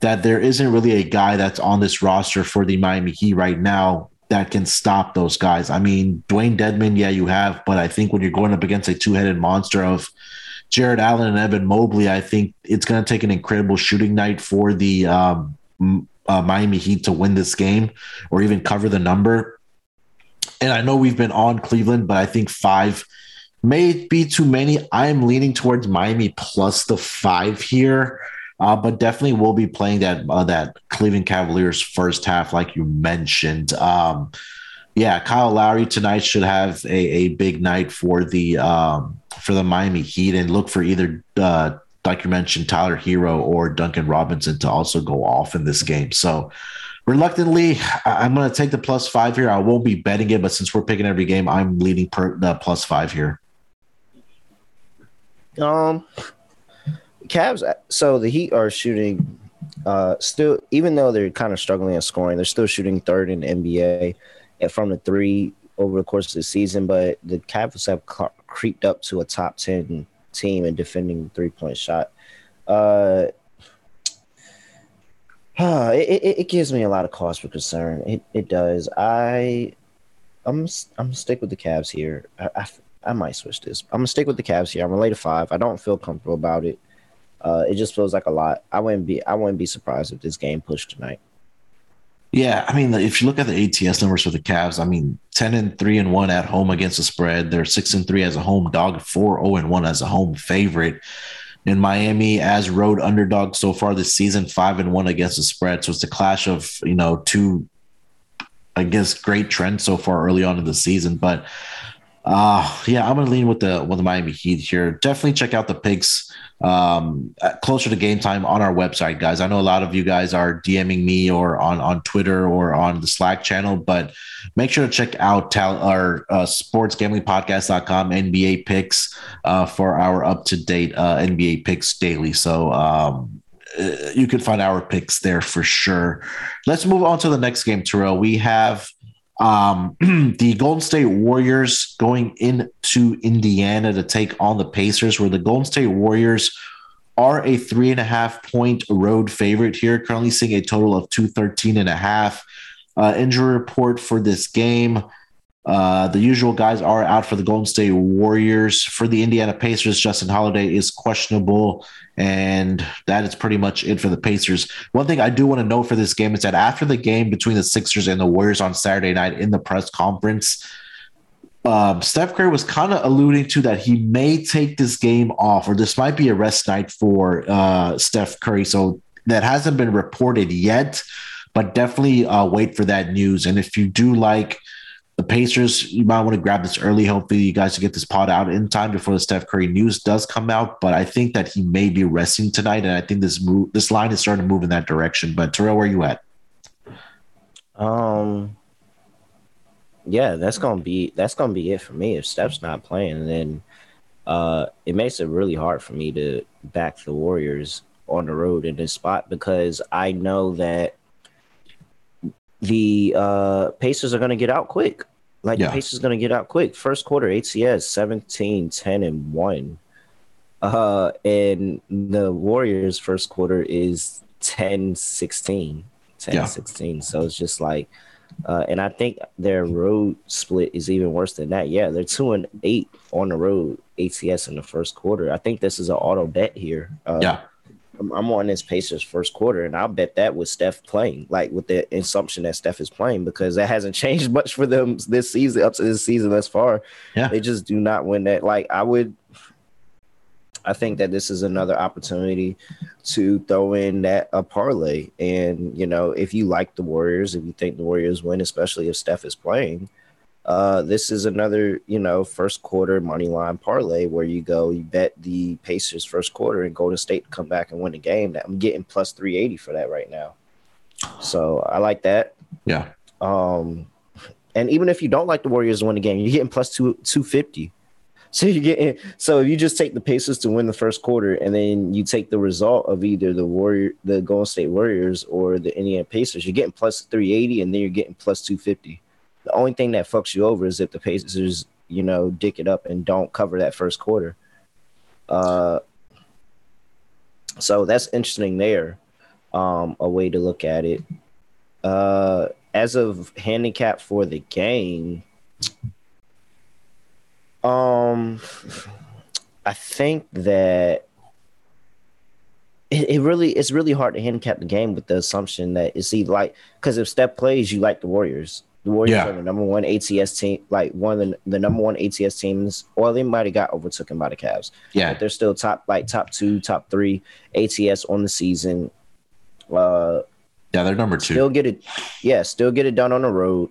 that there isn't really a guy that's on this roster for the Miami Heat right now that can stop those guys. I mean, Dewayne Dedmon, yeah, you have, but I think when you're going up against a two headed monster of Jarrett Allen and Evan Mobley, I think it's going to take an incredible shooting night for the um, uh, Miami Heat to win this game or even cover the number. And I know we've been on Cleveland, but I think five may it be too many. I'm leaning towards Miami plus the five here. Uh, but definitely will be playing that uh, that Cleveland Cavaliers first half, like you mentioned. Um, yeah, Kyle Lowry tonight should have a, a big night for the um, for the Miami Heat, and look for either uh, like you mentioned Tyler Herro or Duncan Robinson to also go off in this game. So reluctantly, I'm going to take the plus five here. I won't be betting it, but since we're picking every game, I'm leading per the plus five here. Um, Cavs. So the Heat are shooting. Uh, still, even though they're kind of struggling at scoring, they're still shooting third in NBA from the three over the course of the season. But the Cavs have creeped up to a top ten team in defending three point shot. Uh, it, it, it, gives me a lot of cause for concern. It it does. I I'm I'm stick with the Cavs here. I, I, I might switch this. I'm gonna stick with the Cavs here. I'm gonna lay to five. I don't feel comfortable about it. Uh, it just feels like a lot. I wouldn't be I wouldn't be surprised if this game pushed tonight. Yeah, I mean, if you look at the ATS numbers for the Cavs, I mean, ten and three and one at home against the spread. They're six and three as a home dog, four zero oh and one as a home favorite. In Miami, as road underdog so far this season, five and one against the spread. So it's a clash of you know two, I guess, great trends so far early on in the season. But uh yeah, I'm gonna lean with the with the Miami Heat here. Definitely check out the picks um closer to game time on our website, guys. I know a lot of you guys are DMing me or on on Twitter or on the Slack channel, but make sure to check out our uh, sportsgamblingpodcast.com NBA picks uh, for our up to date uh, NBA picks daily. So um uh, you can find our picks there for sure. Let's move on to the next game, Terrell. We have um, the Golden State Warriors going into Indiana to take on the Pacers, where the Golden State Warriors are a three and a half point road favorite here, currently seeing a total of 213 and a half. Uh, injury report for this game. Uh, the usual guys are out for the Golden State Warriors. For the Indiana Pacers, Justin Holiday is questionable, and that is pretty much it for the Pacers. One thing I do want to note for this game is that after the game between the Sixers and the Warriors on Saturday night in the press conference, um, Steph Curry was kind of alluding to that he may take this game off, or this might be a rest night for uh, Steph Curry. So that hasn't been reported yet, but definitely uh, wait for that news. And if you do like the Pacers, you might want to grab this early. Hopefully, you guys to get this pod out in time before the Steph Curry news does come out. But I think that he may be resting tonight, and I think this move, this line is starting to move in that direction. But Terrell, where are you at? Um, yeah, that's gonna be that's gonna be it for me. If Steph's not playing, then uh, it makes it really hard for me to back the Warriors on the road in this spot because I know that the uh, Pacers are going to get out quick. Like yeah. the Pacers going to get out quick. First quarter, ATS 17, 10, and 1. Uh, and the Warriors' first quarter is 10, 16. 10, yeah. 16. So it's just like, uh, and I think their road split is even worse than that. Yeah, they're two and eight on the road ATS in the first quarter. I think this is an auto bet here. Uh, yeah. I'm on this Pacers first quarter, and I'll bet that with Steph playing, like with the assumption that Steph is playing, because that hasn't changed much for them this season up to this season thus far. Yeah, they just do not win that. Like I would, I think that this is another opportunity to throw in that a parlay, and you know, if you like the Warriors, if you think the Warriors win, especially if Steph is playing, uh, this is another, you know, first quarter money line parlay where you go, you bet the Pacers first quarter and Golden State come back and win the game. That I'm getting plus 380 for that right now. So I like that. Yeah. Um, and even if you don't like the Warriors to win the game, you're getting plus two 250. So you get so if you just take the Pacers to win the first quarter, and then you take the result of either the Warrior, the Golden State Warriors, or the Indiana Pacers, you're getting plus 380, and then you're getting plus 250. The only thing that fucks you over is if the Pacers you know, dick it up and don't cover that first quarter. Uh, so that's interesting there. Um, a way to look at it. Uh, as of handicap for the game, um, I think that it, it, really it's really hard to handicap the game with the assumption that it's either like because if Steph plays, you like the Warriors. The Warriors yeah. are the number one ATS team, like one of the, the number one ATS teams. Or they might have got overtaken by the Cavs. Yeah, but they're still top, like top two, top three ATS on the season. Uh, yeah, they're number two. Still get it, yeah, still get it done on the road,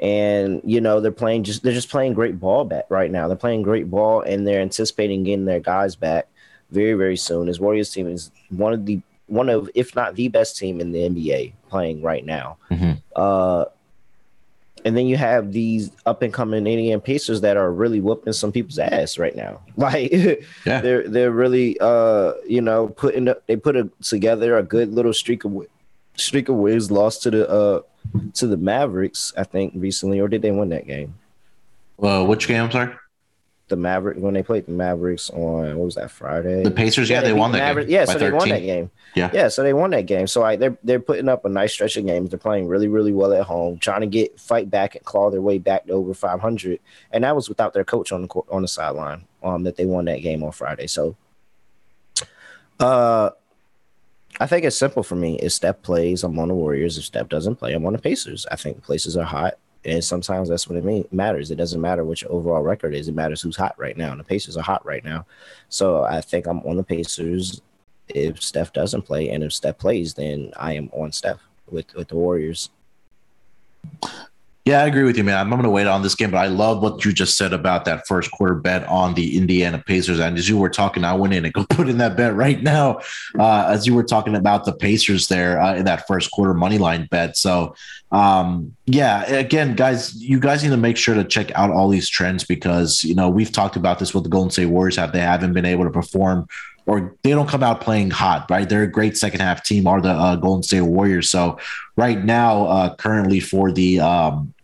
and you know they're playing just they're just playing great ball back right now. They're playing great ball, and they're anticipating getting their guys back very very soon. His Warriors team is one of the one of if not the best team in the NBA playing right now. Mm-hmm. Uh, and then you have these up and coming Indiana Pacers that are really whooping some people's ass right now. Like yeah. they're they're really uh you know putting up they put a, together a good little streak of streak of wins. Lost to the uh to the Mavericks I think recently, or did they win that game? Uh, which game? I'm sorry the Maverick when they played the Mavericks on what was that Friday? The Pacers, yeah, yeah they, they won that Mavericks. game. Yeah, so 13. they won that game. Yeah, yeah, so they won that game. So I, they're they're putting up a nice stretch of games. They're playing really really well at home, trying to get fight back and claw their way back to over 500. And that was without their coach on the court, on the sideline. Um, that they won that game on Friday. So, uh. I think it's simple for me. If Steph plays, I'm on the Warriors. If Steph doesn't play, I'm on the Pacers. I think places are hot. And sometimes that's what it mean, matters. It doesn't matter what your overall record is. It matters who's hot right now. And the Pacers are hot right now. So I think I'm on the Pacers if Steph doesn't play. And if Steph plays, then I am on Steph with, with the Warriors. Yeah, I agree with you, man. I'm, going to wait on this game, but I love what you just said about that first quarter bet on the Indiana Pacers. And as you were talking, I went in and go put in that bet right now. Uh, as you were talking about the Pacers there uh, in that first quarter money line bet. So, um, yeah, again, guys, you guys need to make sure to check out all these trends because you know we've talked about this with the Golden State Warriors have they haven't been able to perform or they don't come out playing hot, right? They're a great second half team, are the uh, Golden State Warriors. So right now, uh, currently for the um,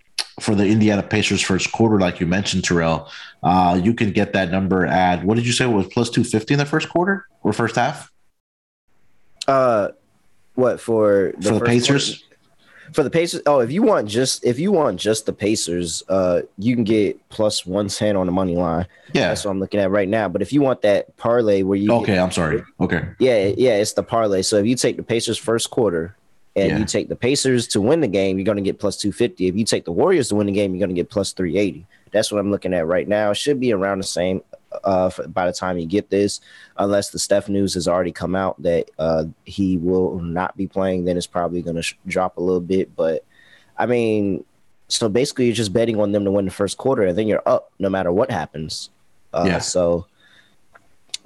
for the Indiana Pacers first quarter, like you mentioned, Terrell, uh, you can get that number at what did you say was plus two fifty in the first quarter or first half? Uh, what for the, for the Pacers? Quarter? For the Pacers, oh, if you want just if you want just the Pacers, uh, you can get plus one ten on the money line. Yeah, that's what I'm looking at right now. But if you want that parlay where you okay, get, I'm sorry. Okay, yeah, yeah, it's the parlay. So if you take the Pacers first quarter and yeah. you take the Pacers to win the game, you're going to get plus 250. If you take the Warriors to win the game, you're going to get plus 380. That's what I'm looking at right now. It should be around the same uh, by the time you get this, unless the Steph news has already come out that uh, he will not be playing, then it's probably going to sh- drop a little bit. But I mean, so basically, you're just betting on them to win the first quarter, and then you're up no matter what happens. Uh, yeah. So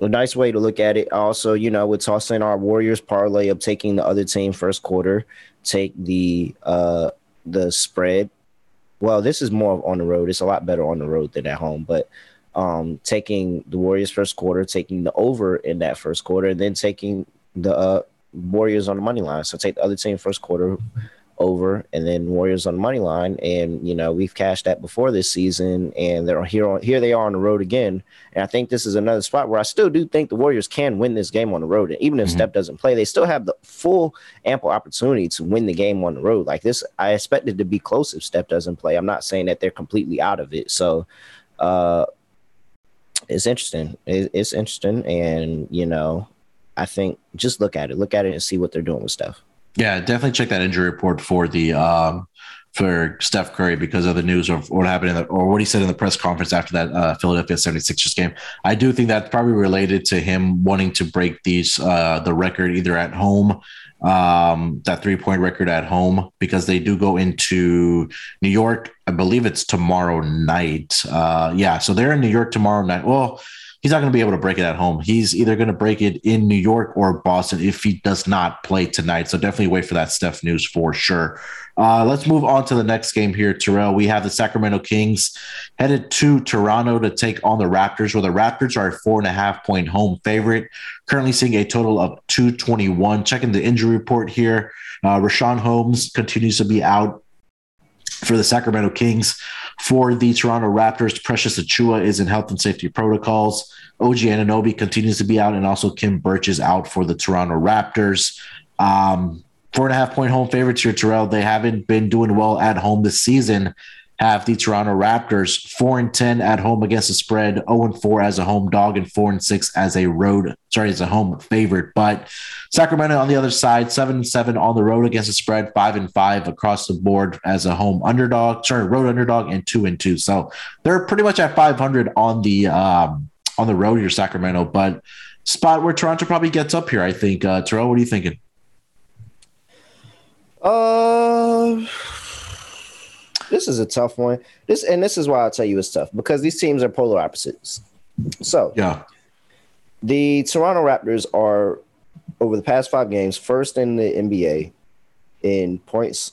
a nice way to look at it. Also, you know, with tossing our Warriors parlay of taking the other team first quarter, take the uh the spread. Well, this is more on the road. It's a lot better on the road than at home, but um taking the Warriors first quarter, taking the over in that first quarter, and then taking the uh, Warriors on the money line. So take the other team first quarter, over and then Warriors on the money line. And you know, we've cashed that before this season and they're here on here they are on the road again. And I think this is another spot where I still do think the Warriors can win this game on the road. And even if mm-hmm. Steph doesn't play, they still have the full ample opportunity to win the game on the road. Like this, I expect it to be close if Steph doesn't play. I'm not saying that they're completely out of it. So uh it's interesting. It's interesting, and you know, I think just look at it, look at it, and see what they're doing with Steph. Yeah, definitely check that injury report for the um, for Steph Curry because of the news of what happened in the, or what he said in the press conference after that uh, Philadelphia 76ers game. I do think that's probably related to him wanting to break these uh, the record either at home, um, that three point record at home because they do go into New York. I believe it's tomorrow night. Uh, yeah, so they're in New York tomorrow night. Well he's not going to be able to break it at home. He's either going to break it in New York or Boston if he does not play tonight. So definitely wait for that Steph news for sure. Uh, let's move on to the next game here, Terrell. We have the Sacramento Kings headed to Toronto to take on the Raptors, where the Raptors are a four and a half point home favorite. Currently seeing a total of 221. Checking the injury report here. Uh, Richaun Holmes continues to be out for the Sacramento Kings. For the Toronto Raptors, Precious Achiuwa is in health and safety protocols. OG Anunoby continues to be out, and also Khem Birch is out for the Toronto Raptors. Um, four and a half point home favorites here, Terrell. They haven't been doing well at home this season have the Toronto Raptors four and ten at home against the spread, 0 and 4 as a home dog, and four and six as a road sorry as a home favorite. But Sacramento on the other side, seven and seven on the road against the spread, five and five across the board as a home underdog, sorry road underdog, and two and two. So they're pretty much at five hundred on the um, on the road here, Sacramento. But spot where Toronto probably gets up here, I think. Uh, Terrell, what are you thinking? Uh this is a tough one. This and this is why I'll tell you it's tough because these teams are polar opposites. So yeah, the Toronto Raptors are over the past five games first in the NBA in points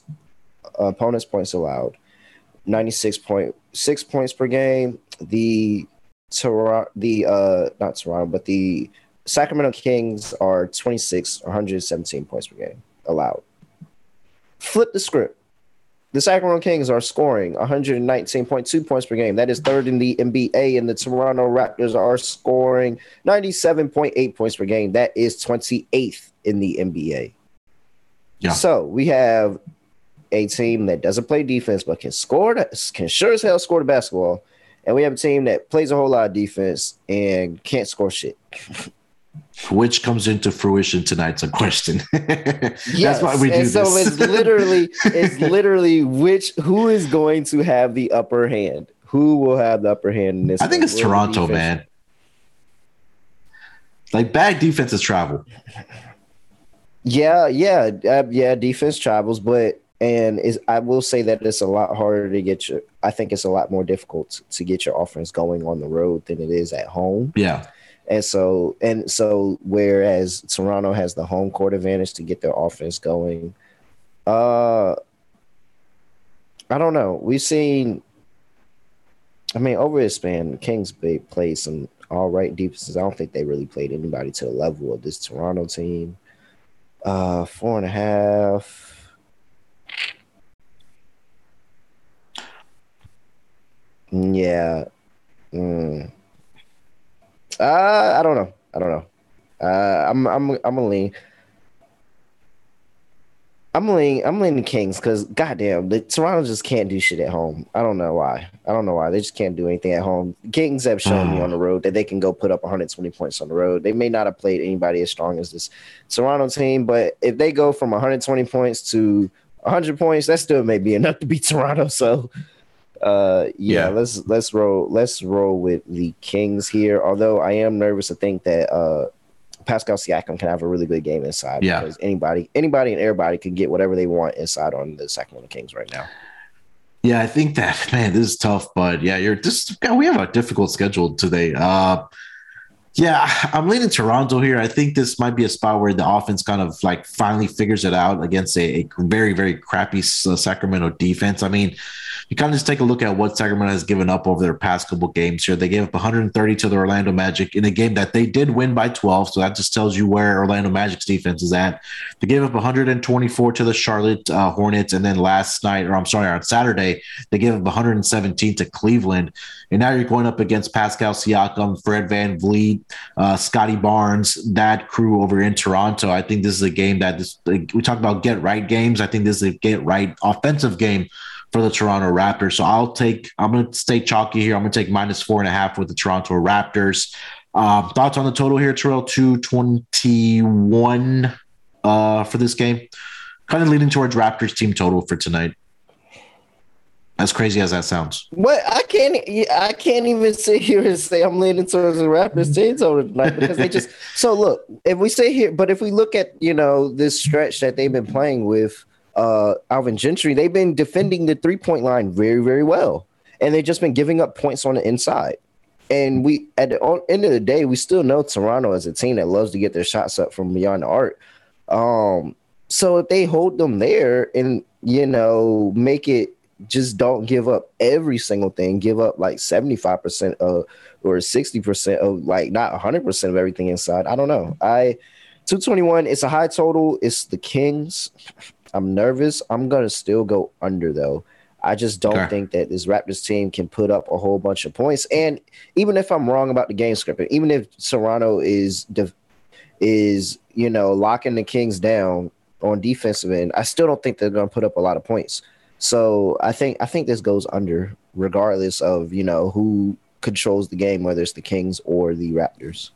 uh, opponents points allowed, ninety six point six points per game. The Toronto the uh not Toronto but the Sacramento Kings are 26 117 points per game allowed. Flip the script the Sacramento Kings are scoring 119.2 points per game. That is third in the NBA, and the Toronto Raptors are scoring 97.8 points per game. That is 28th in the NBA. Yeah. So we have a team that doesn't play defense but can score, can sure as hell score the basketball, and we have a team that plays a whole lot of defense and can't score shit. which comes into fruition tonight's a question. yes, That's why we do and so this. it's literally it's literally which who is going to have the upper hand? Who will have the upper hand in this? I think it's Toronto, man. Like bad defenses travel. Yeah, yeah, uh, yeah. Defense travels, but and is I will say that it's a lot harder to get your. I think it's a lot more difficult to get your offense going on the road than it is at home. Yeah. And so and so whereas Toronto has the home court advantage to get their offense going. Uh I don't know. We've seen I mean, over his span, Kings played some all right defenses. I don't think they really played anybody to the level of this Toronto team. Uh four and a half. Yeah. Mm. Uh, I don't know. I don't know. Uh, I'm I'm I'm a lean. I'm leaning I'm leaning Kings because goddamn the Toronto just can't do shit at home. I don't know why. I don't know why they just can't do anything at home. Kings have shown me on the road that they can go put up 120 points on the road. They may not have played anybody as strong as this Toronto team, but if they go from 120 points to 100 points, that still may be enough to beat Toronto. So uh, yeah, yeah, let's let's roll let's roll with the Kings here. Although I am nervous to think that uh, Pascal Siakam can have a really good game inside. Yeah, because anybody, anybody, and everybody can get whatever they want inside on the Sacramento Kings right now. Yeah, I think that man, this is tough, but yeah, you're just we have a difficult schedule today. Uh, yeah, I'm leaning Toronto here. I think this might be a spot where the offense kind of like finally figures it out against a, a very, very crappy uh, Sacramento defense. I mean, you kind of just take a look at what Sacramento has given up over their past couple games here. They gave up 130 to the Orlando Magic in a game that they did win by 12. So that just tells you where Orlando Magic's defense is at. They gave up 124 to the Charlotte uh, Hornets. And then last night, or I'm sorry, on Saturday, they gave up 117 to Cleveland. And now you're going up against Pascal Siakam, Fred VanVleet, uh, Scottie Barnes, that crew over in Toronto. I think this is a game that this, like, we talk about get right games. I think this is a get right offensive game for the Toronto Raptors. So I'll take, I'm going to stay chalky here. I'm going to take minus four and a half with the Toronto Raptors. Um, thoughts on the total here, Terrell? 221 uh, for this game. Kind of leading towards Raptors team total for tonight. As crazy as that sounds. But I can't I can't even sit here and say I'm leaning towards the Raptors team total tonight because they just so look, if we say here, but if we look at, you know, this stretch that they've been playing with uh, Alvin Gentry, they've been defending the three point line very, very well. And they've just been giving up points on the inside. And we, at the end of the day, we still know Toronto as a team that loves to get their shots up from beyond the arc. Um, so if they hold them there and, you know, make it just don't give up every single thing, give up like 75% of or 60% of like not 100% of everything inside. I don't know. I 221, it's a high total. It's the Kings. I'm nervous. I'm gonna still go under though. I just don't Okay. think that this Raptors team can put up a whole bunch of points. And even if I'm wrong about the game script, even if Serrano is is you know locking the Kings down on defensive end, I still don't think they're going to put up a lot of points. So I think I think this goes under, regardless of you know who controls the game, whether it's the Kings or the Raptors.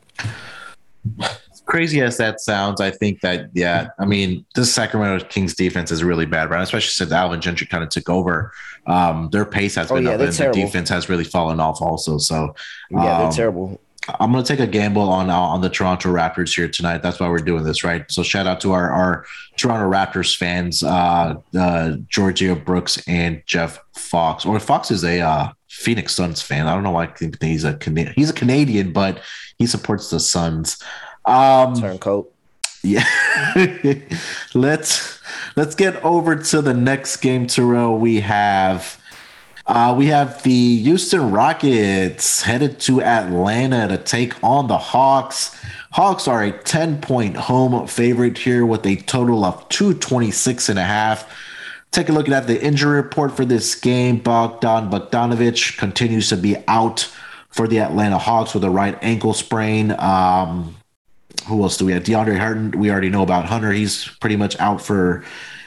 crazy as that sounds, I think that yeah, I mean, this Sacramento Kings defense is really bad, right? Especially since Alvin Gentry kind of took over. Um, their pace has Oh, been yeah, up, and the terrible. defense has really fallen off also. So Yeah, they're Um, terrible. I'm going to take a gamble on on the Toronto Raptors here tonight. That's why we're doing this, right? So shout out to our our Toronto Raptors fans, uh, uh, Georgia Brooks and Jeff Fox. Or Fox is a uh, Phoenix Suns fan. I don't know why I think he's a Cana- he's a Canadian, but he supports the Suns. Um, Turncoat. yeah. let's let's get over to the next game, Terrell. We have uh, we have the Houston Rockets headed to Atlanta to take on the Hawks. Hawks are a 10 point home favorite here with a total of 226 and a half. Take a look at the injury report for this game. Bogdan Bogdanovich continues to be out for the Atlanta Hawks with a right ankle sprain. Um, who else do we have? De'Andre Hunter. We already know about Hunter. He's pretty much out for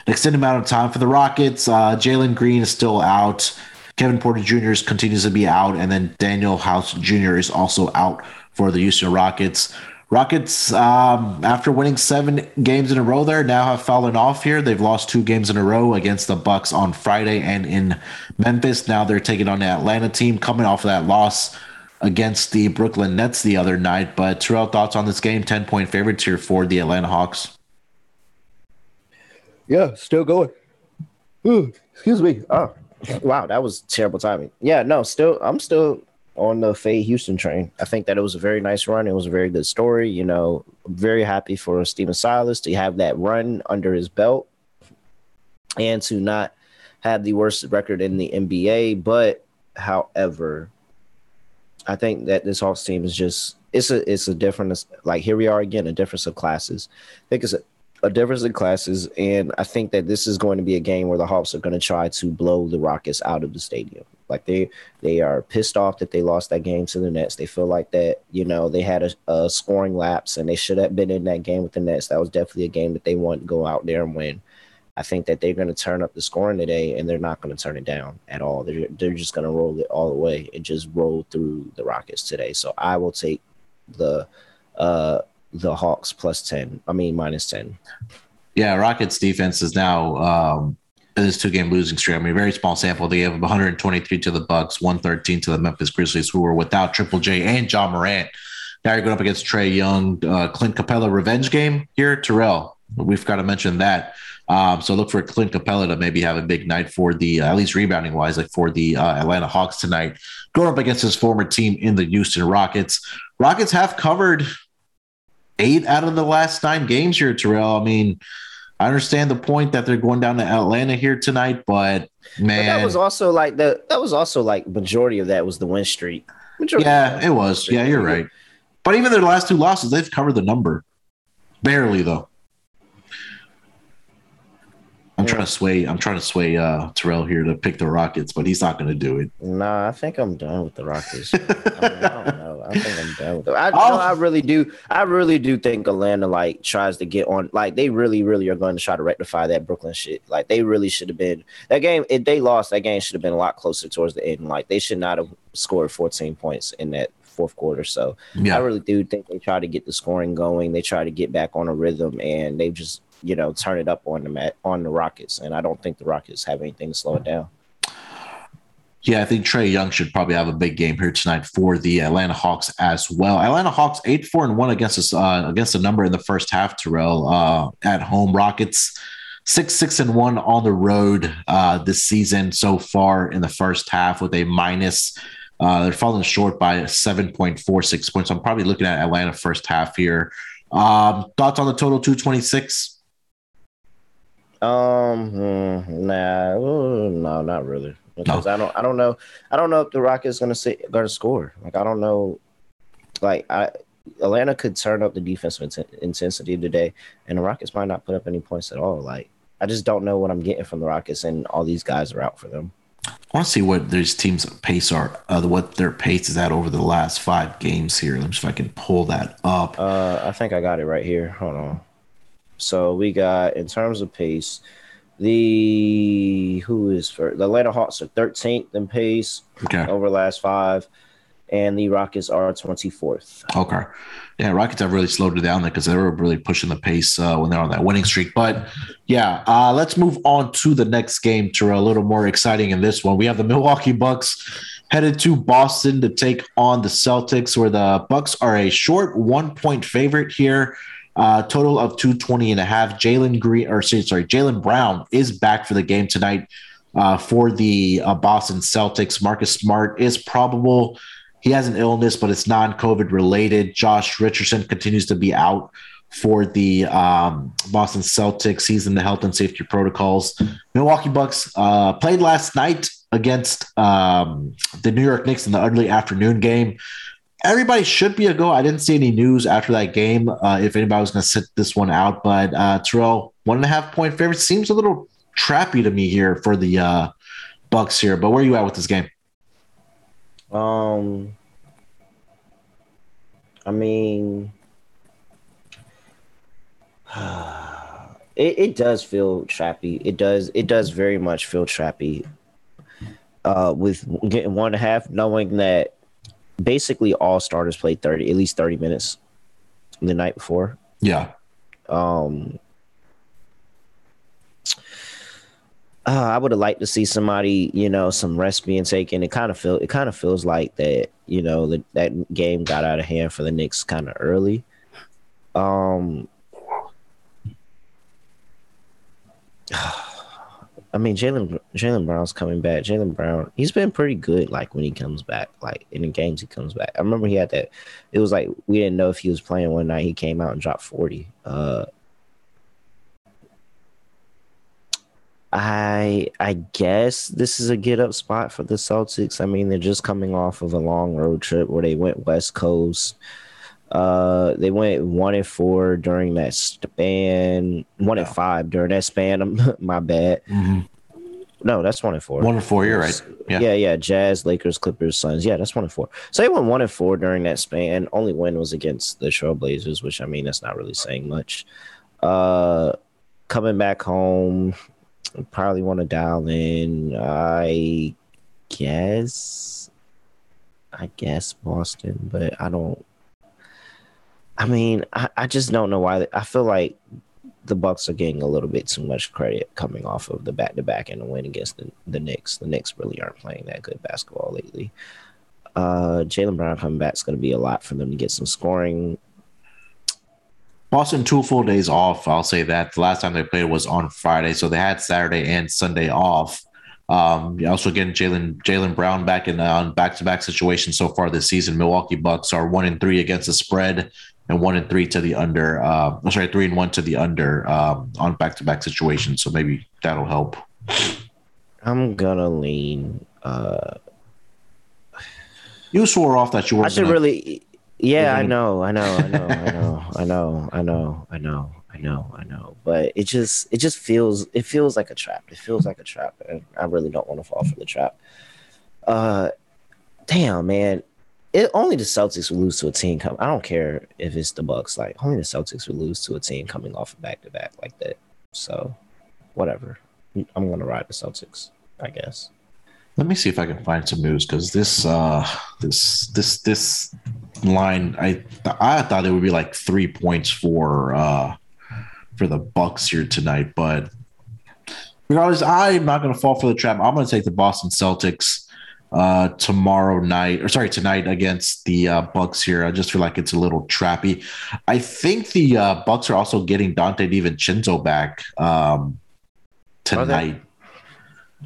an extended amount of time for the Rockets. Uh, Jalen Green is still out. Kevin Porter Jr. continues to be out, and then Danuel House Jr. is also out for the Houston Rockets. Rockets, um, after winning seven games in a row, there now have fallen off here. They've lost two games in a row against the Bucks on Friday and in Memphis. Now they're taking on the Atlanta team, coming off of that loss against the Brooklyn Nets the other night. But Terrell, thoughts on this game? Ten point favorites here for the Atlanta Hawks. Yeah, still going. Ooh, excuse me. Oh, wow, that was terrible timing. Yeah, no, still, I'm still on the Faye Houston train. I think that it was a very nice run. It was a very good story. You know, very happy for Stephen Silas to have that run under his belt and to not have the worst record in the NBA. But, however, I think that this Hawks team is just it's a it's a difference. Like here we are again, a difference of classes. I think it's a a difference in classes, and I think that this is going to be a game where the Hawks are going to try to blow the Rockets out of the stadium. Like they they are pissed off that they lost that game to the Nets. They feel like that you know they had a, a scoring lapse and they should have been in that game with the Nets. That was definitely a game that they want to go out there and win. I think that they're going to turn up the scoring today, and they're not going to turn it down at all. They're they're just going to roll it all the way and just roll through the Rockets today. So I will take the uh the Hawks plus 10. I mean minus 10. Yeah, Rockets defense is now um, this two game losing streak. I mean, very small sample. They gave 123 to the Bucks, 113 to the Memphis Grizzlies, who were without Triple J and Ja Morant. Now you're going up against Trae Young, uh, Clint Capela revenge game here. Terrell, we've got to mention that. Um, so look for Clint Capela to maybe have a big night for the, uh, at least rebounding wise, like for the uh, Atlanta Hawks tonight, going up against his former team in the Houston Rockets. Rockets have covered eight out of the last nine games here, Terrell. I mean, I understand the point that they're going down to Atlanta here tonight, but man, But that was also like the that was also like majority of that was the win streak. Majority yeah, it was. Yeah, you're right. But even their last two losses, they've covered the number. Barely though. I'm Yeah. trying to sway. I'm trying to sway uh, Terrell here to pick the Rockets, but he's not going to do it. Nah, I think I'm done with the Rockets. I, mean, I don't know. I think I'm done with it. I, Oh. no, I really do. I really do think Atlanta like tries to get on. Like they really, really are going to try to rectify that Brooklyn shit. Like they really should have been that game. If they lost, that game should have been a lot closer towards the end. Like they should not have scored 14 points in that fourth quarter. So I really do think they try to get the scoring going. They try to get back on a rhythm, and they just you know turn it up on the mat on the Rockets. And I don't think the Rockets have anything to slow it down. yeah. I think Trae Young should probably have a big game here tonight for the Atlanta Hawks as well. Atlanta Hawks eight four and one against us uh, against the number in the first half. Terrell uh, at home. Rockets six six and one on the road uh, this season so far in the first half with a minus. Uh, they're falling short by 7.46 points. I'm probably looking at Atlanta first half here. Um, thoughts on the total 226? Um, hmm, nah, no, not really. Because I don't, I don't know, I don't know if the Rockets gonna say gonna score. Like I don't know, like I Atlanta could turn up the defensive inten- intensity today, and the Rockets might not put up any points at all. Like I just don't know what I'm getting from the Rockets, and all these guys are out for them. I want to see what these teams' pace are, uh, what their pace is at over the last five games here. Let me see if I can pull that up. Uh, I think I got it right here. Hold on. So we got in terms of pace, the who is for the Atlanta Hawks are 13th in pace Okay. over the last five, and the Rockets are 24th. Okay. Yeah, Rockets have really slowed it down there because they were really pushing the pace uh, when they're on that winning streak. But yeah, uh, let's move on to the next game, Terrell. A little more exciting in this one. We have the Milwaukee Bucks headed to Boston to take on the Celtics, where the Bucks are a short one point favorite here. Uh, total of 220 and a half. Jalen Green, or sorry, Jaylen Brown is back for the game tonight uh, for the uh, Boston Celtics. Marcus Smart is probable. He has an illness, but it's non-COVID related. Josh Richardson continues to be out for the um, Boston Celtics. He's in the health and safety protocols. Milwaukee Bucks uh, played last night against um, the New York Knicks in the early afternoon game. Everybody should be a go. I didn't see any news after that game uh, if anybody was going to sit this one out, but uh, Terrell, one and a half point favorite seems a little trappy to me here for the uh, Bucks here. But where are you at with this game? Um, I mean, it, it does feel trappy. It does. It does very much feel trappy. Uh, with getting one and a half, knowing that basically all starters played thirty, at least thirty minutes the night before. Yeah. Um, uh, I would have liked to see somebody, you know, some rest being taken. It kind of feel it kind of feels like that, you know, that that game got out of hand for the Knicks kind of early. Um, I mean, Jaylen Jaylen Brown's coming back. Jaylen Brown, he's been pretty good. Like when he comes back, like in the games he comes back. I remember he had that. It was like we didn't know if he was playing one night. He came out and dropped forty. Uh, I I guess this is a get up spot for the Celtics. I mean, they're just coming off of a long road trip where they went West Coast. Uh, they went one and four during that span. One and five during that span. My bad. No, that's one and four. One and four, you're right. Yeah. Yeah. yeah, Jazz, Lakers, Clippers, Suns. Yeah, that's one and four. So they went one and four during that span. Only win was against the Trailblazers, which I mean that's not really saying much. Uh, coming back home, probably want to dial in. I guess, I guess Boston, but I don't. I mean, I, I just don't know why. I feel like the Bucks are getting a little bit too much credit coming off of the back to back and the win against the, the Knicks. The Knicks really aren't playing that good basketball lately. Uh, Jaylen Brown coming back is going to be a lot for them to get some scoring. Boston two full days off. I'll say that the last time they played was on Friday, so they had Saturday and Sunday off. Um, also getting Jaylen Jaylen Brown back in on back to back situation so far this season. Milwaukee Bucks are one and three against the spread and one and three to the under. Uh, I'm sorry, three and one to the under um, on back to back situations. So maybe that'll help. I'm gonna lean. Uh, You swore off that you were. I should gonna- really. Yeah, I know, I know, I know, I know, I know, I know, I know, I know, I know. But it just, it just feels, it feels like a trap. It feels like a trap, and I really don't want to fall for the trap. Uh, damn, man. It only the Celtics will lose to a team. Come, I don't care if it's the Bucks. Like only the Celtics will lose to a team coming off a back to back like that. So, whatever. I'm gonna ride the Celtics. I guess. Let me see if I can find some news because this uh this this this line I I thought it would be like three points for uh for the Bucks here tonight, but regardless, I'm not gonna fall for the trap. I'm gonna take the Boston Celtics uh tomorrow night or sorry tonight against the uh Bucks here. I just feel like it's a little trappy. I think the uh Bucks are also getting Donte DiVincenzo back um tonight.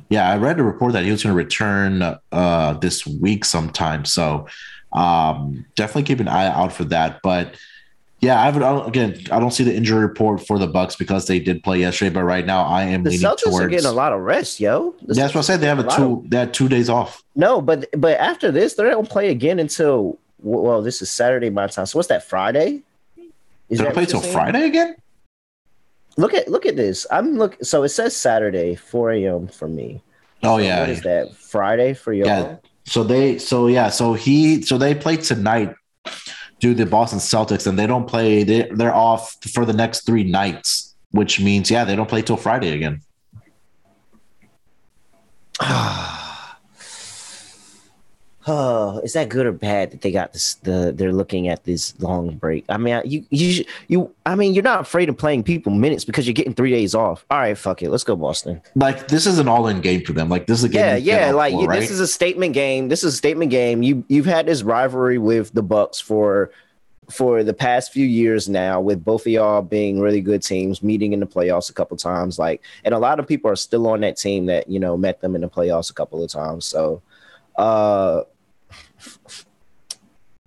Yeah, I read a report that he was going to return uh, this week sometime. So um, definitely keep an eye out for that. But yeah, I would I again. I don't see the injury report for the Bucks because they did play yesterday. But right now, I am The leaning Celtics towards. are getting a lot of rest, yo. The Yeah, that's what I said. They have a of- two. They had two days off. No, but but after this, they don't play again until well, this is Saturday my time. So what's that Friday? Is They play till? Friday again. Look at look at this. I'm look. So it says Saturday, 4 a.m. for me. Oh yeah. What is that? Friday for y'all? Yeah. So they so yeah, so he so they play tonight do the Boston Celtics and they don't play they they're off for the next 3 nights, which means yeah, they don't play till Friday again. Oh, is that good or bad that they got this? The they're looking at this long break. I mean, you you you. I mean, you're not afraid of playing people minutes because you're getting three days off. All right, fuck it, let's go Boston. Like this is an all-in game for them. Like this is a game. Yeah, yeah. Like for, right? this is a statement game. This is a statement game. You you've had this rivalry with the Bucks for for the past few years now, with both of y'all being really good teams, meeting in the playoffs a couple times. Like, and a lot of people are still on that team that you know met them in the playoffs a couple of times. So, uh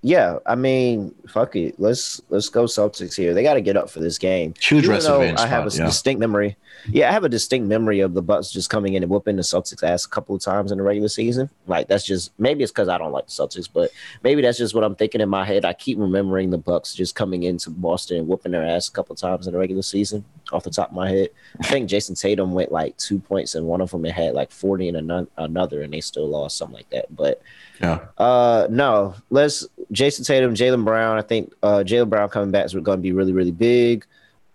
yeah, I mean, fuck it. Let's let's go Celtics here. They got to get up for this game. Huge Even rest though advantage I have a yeah. distinct memory. Yeah, I have a distinct memory of the Bucks just coming in and whooping the Celtics ass a couple of times in the regular season. Like that's just maybe it's because I don't like the Celtics, but maybe that's just what I'm thinking in my head. I keep remembering the Bucks just coming into Boston and whooping their ass a couple of times in the regular season. Off the top of my head, I think Jayson Tatum went like two points in one of them and had like 40 in another, and they still lost something like that. But yeah. uh, no, let's Jayson Tatum, Jaylen Brown. I think uh, Jaylen Brown coming back is going to be really, really big.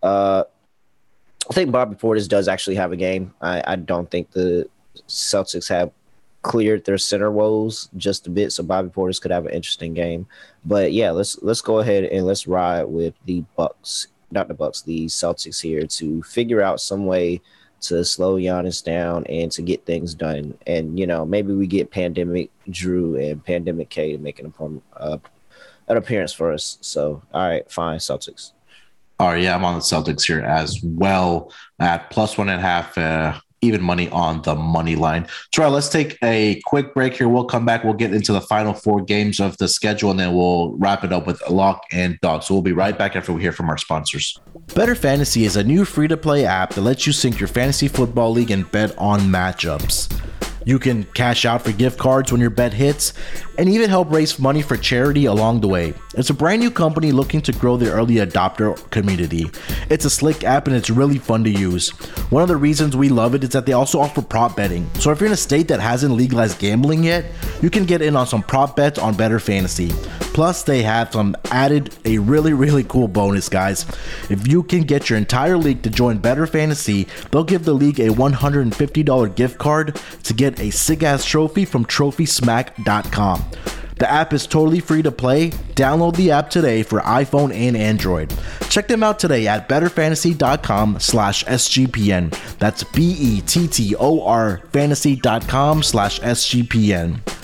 Uh, I think Bobby Portis does actually have a game. I, I don't think the Celtics have cleared their center woes just a bit, so Bobby Portis could have an interesting game. But yeah, let's let's go ahead and let's ride with the Bucks, not the Bucks, the Celtics here to figure out some way to slow Giannis down and to get things done. And you know, maybe we get Pandemic Drew and Pandemic K to make an uh, an appearance for us. So, all right, fine, Celtics. Yeah, I'm on the Celtics here as well at plus one and a half, uh, even money on the money line. Troy, let's take a quick break here. We'll come back. We'll get into the final four games of the schedule, and then we'll wrap it up with lock and dog. So we'll be right back after we hear from our sponsors. Bettor Fantasy is a new free to play app that lets you sync your fantasy football league and bet on matchups. You can cash out for gift cards when your bet hits and even help raise money for charity along the way. It's a brand new company looking to grow the early adopter community. It's a slick app and it's really fun to use. One of the reasons we love it is that they also offer prop betting. So if you're in a state that hasn't legalized gambling yet, you can get in on some prop bets on Bettor Fantasy. Plus, they have some added a really really cool bonus, guys. If you can get your entire league to join Bettor Fantasy, they'll give the league a $150 gift card to get a sick ass trophy from TrophySmack.com. The app is totally free to play. Download the app today for iPhone and Android. Check them out today at bettorfantasy.com slash SGPN. That's B-E-T-T-O-R fantasy.com slash SGPN.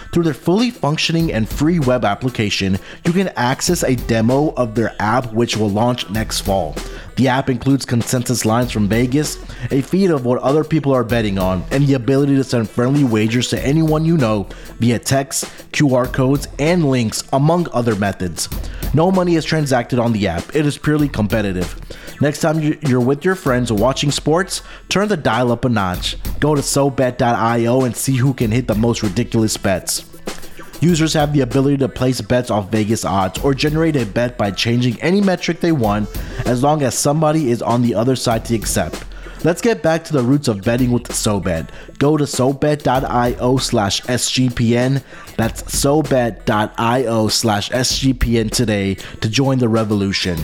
Through their fully functioning and free web application, you can access a demo of their app which will launch next fall. The app includes consensus lines from Vegas, a feed of what other people are betting on, and the ability to send friendly wagers to anyone you know via text, QR codes, and links, among other methods. No money is transacted on the app, it is purely competitive. Next time you- you're with your friends watching sports, turn the dial up a notch. Go to SoBet.io and see who can hit the most ridiculous bets. Users have the ability to place bets off Vegas odds or generate a bet by changing any metric they want as long as somebody is on the other side to accept. Let's get back to the roots of betting with SoBet. Go to SoBet.io slash SGPN. That's SoBet.io slash SGPN today to join the revolution.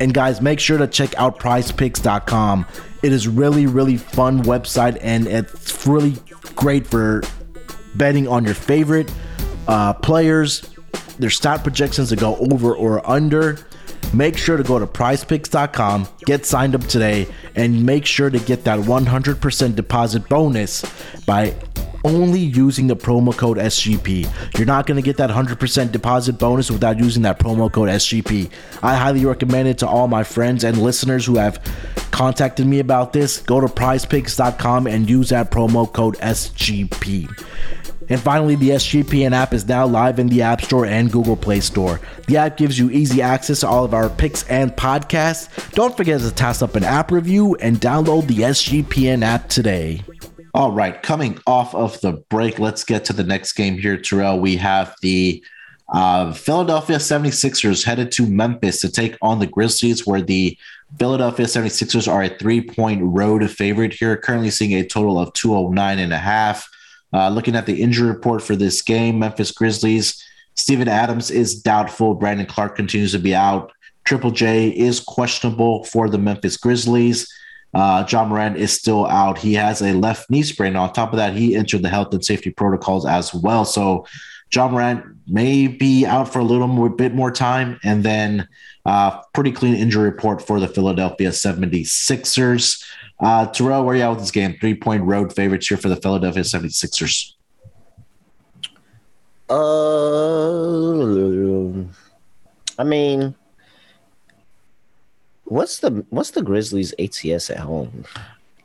And guys, make sure to check out prizepicks.com. It is really, really fun website and it's really great for betting on your favorite uh, players, their stat projections to go over or under. Make sure to go to prizepicks.com, get signed up today, and make sure to get that 100% deposit bonus by only using the promo code SGP. You're not going to get that 100% deposit bonus without using that promo code SGP. I highly recommend it to all my friends and listeners who have contacted me about this. Go to prizepicks.com and use that promo code SGP. And finally, the SGPN app is now live in the App Store and Google Play Store. The app gives you easy access to all of our picks and podcasts. Don't forget to toss up an app review and download the SGPN app today. All right, coming off of the break, let's get to the next game here, Terrell. We have the uh, Philadelphia 76ers headed to Memphis to take on the Grizzlies, where the Philadelphia 76ers are a three point road favorite here, currently seeing a total of 209 and a half. Uh, looking at the injury report for this game, Memphis Grizzlies, Steven Adams is doubtful. Brandon Clarke continues to be out. Triple J is questionable for the Memphis Grizzlies. Uh, Ja Morant is still out. He has a left knee sprain. On top of that, he entered the health and safety protocols as well. So John Morant may be out for a little more, bit more time. And then uh, pretty clean injury report for the Philadelphia 76ers. Uh, Terrell, where are you at with this game? Three point road favorites here for the Philadelphia 76ers. Uh, I mean, what's the what's the Grizzlies ATS at home?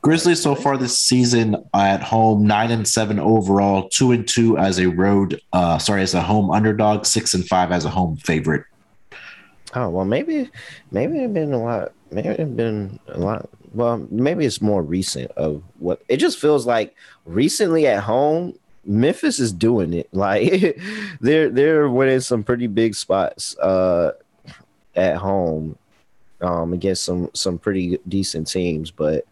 Grizzlies so far this season at home nine and seven overall, two and two as a road, uh, sorry, as a home underdog, six and five as a home favorite. Oh well, maybe maybe it's been a lot. Maybe it's been a lot. Well, maybe it's more recent of what it just feels like. Recently at home, Memphis is doing it. Like they're they're winning some pretty big spots uh, at home um, against some some pretty decent teams, but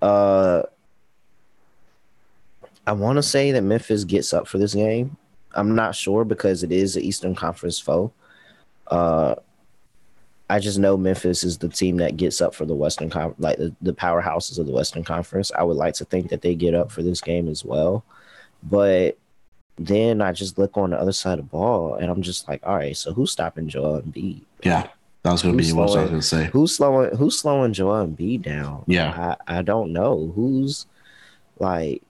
uh, I want to say that Memphis gets up for this game. I'm not sure because it is an Eastern Conference foe. Uh, I just know Memphis is the team that gets up for the Western Conference, like the, the powerhouses of the Western Conference. I would like to think that they get up for this game as well. But then I just look on the other side of the ball and I'm just like, all right, so who's stopping Joel Embiid? Yeah. That was going to be what I was going to say. Who's slowing? Who's slowing Joel Embiid down? Yeah, I, I don't know who's like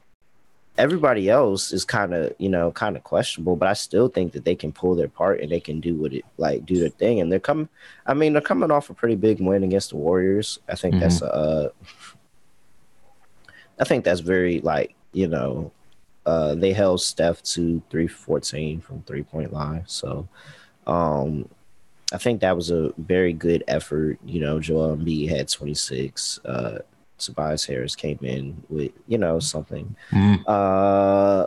everybody else is kind of you know kind of questionable, but I still think that they can pull their part and they can do what it like do their thing. And they're coming. I mean, they're coming off a pretty big win against the Warriors. I think mm-hmm. that's uh, I think that's very like you know, uh, they held Steph to three fourteen from three point line. So, um, I think that was a very good effort. You know, Joel Embiid had 26. Uh, Tobias Harris came in with, you know, something. Mm. Uh,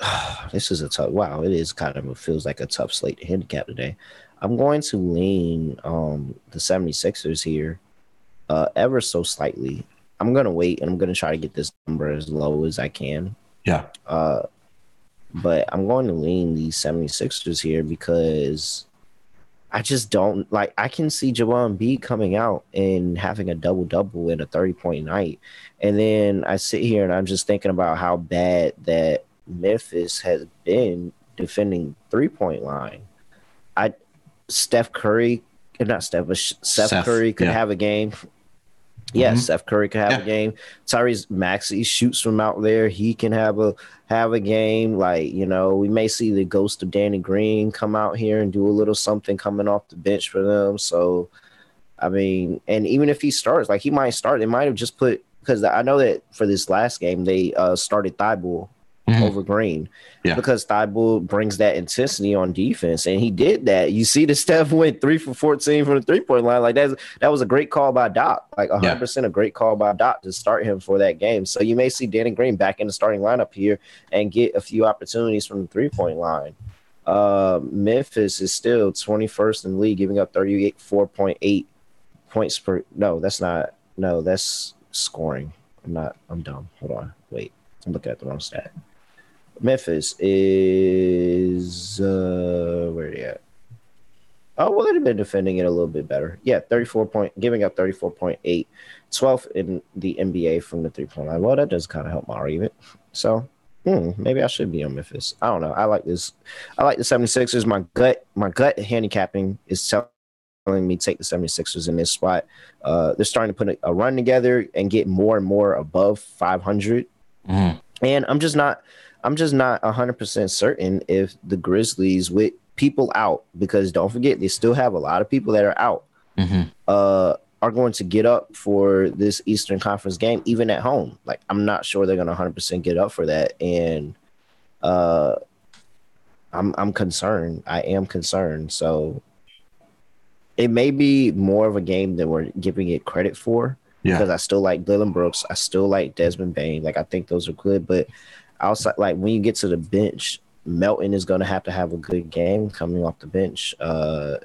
this is a tough, wow, it is kind of, it feels like a tough slate to handicap today. I'm going to lean um, the 76ers here uh, ever so slightly. I'm going to wait and I'm going to try to get this number as low as I can. Yeah. Uh, but I'm going to lean the 76ers here because I just don't like I can see Joel Embiid coming out and having a double double in a 30 point night. And then I sit here and I'm just thinking about how bad that Memphis has been defending three point line. I Steph Curry, not Steph, but Steph, Steph Curry could yeah. have a game Yes, mm-hmm. Steph Curry could have yeah. a game. Tyrese Maxey shoots from out there. He can have a have a game. Like you know, we may see the ghost of Danny Green come out here and do a little something coming off the bench for them. So, I mean, and even if he starts, like he might start, they might have just put because I know that for this last game they uh, started Thybulle mm-hmm. over Green. Yeah. Because Thybulle brings that intensity on defense. And he did that. You see the Steph went three for 14 from the three point line. Like that's that was a great call by Doc. Like hundred yeah. percent a great call by Doc to start him for that game. So you may see Danny Green back in the starting lineup here and get a few opportunities from the three point line. Uh, Memphis is still 21st in the league, giving up 38, 4.8 points per. No, that's not. No, that's scoring. I'm not. I'm dumb. Hold on. Wait. I'm looking at the wrong stat. Memphis is uh where are they at? Oh, well, they've been defending it a little bit better. Yeah, 34 point, giving up 34.8, 12th in the NBA from the three point line. Well, that does kind of help my argument. So, hmm, maybe I should be on Memphis. I don't know. I like this. I like the 76ers. My gut, my gut handicapping is telling me take the 76ers in this spot. Uh, they're starting to put a, a run together and get more and more above 500. Mm. And I'm just not I'm just not 100% certain if the Grizzlies, with people out, because don't forget, they still have a lot of people that are out, mm-hmm. uh, are going to get up for this Eastern Conference game, even at home. Like, I'm not sure they're going to 100% get up for that. And uh, I'm, I'm concerned. I am concerned. So it may be more of a game than we're giving it credit for. Yeah. Because I still like Dillon Brooks. I still like Desmond Bane. Like, I think those are good. But outside, like, when you get to the bench, Melton is going to have to have a good game coming off the bench. Uh,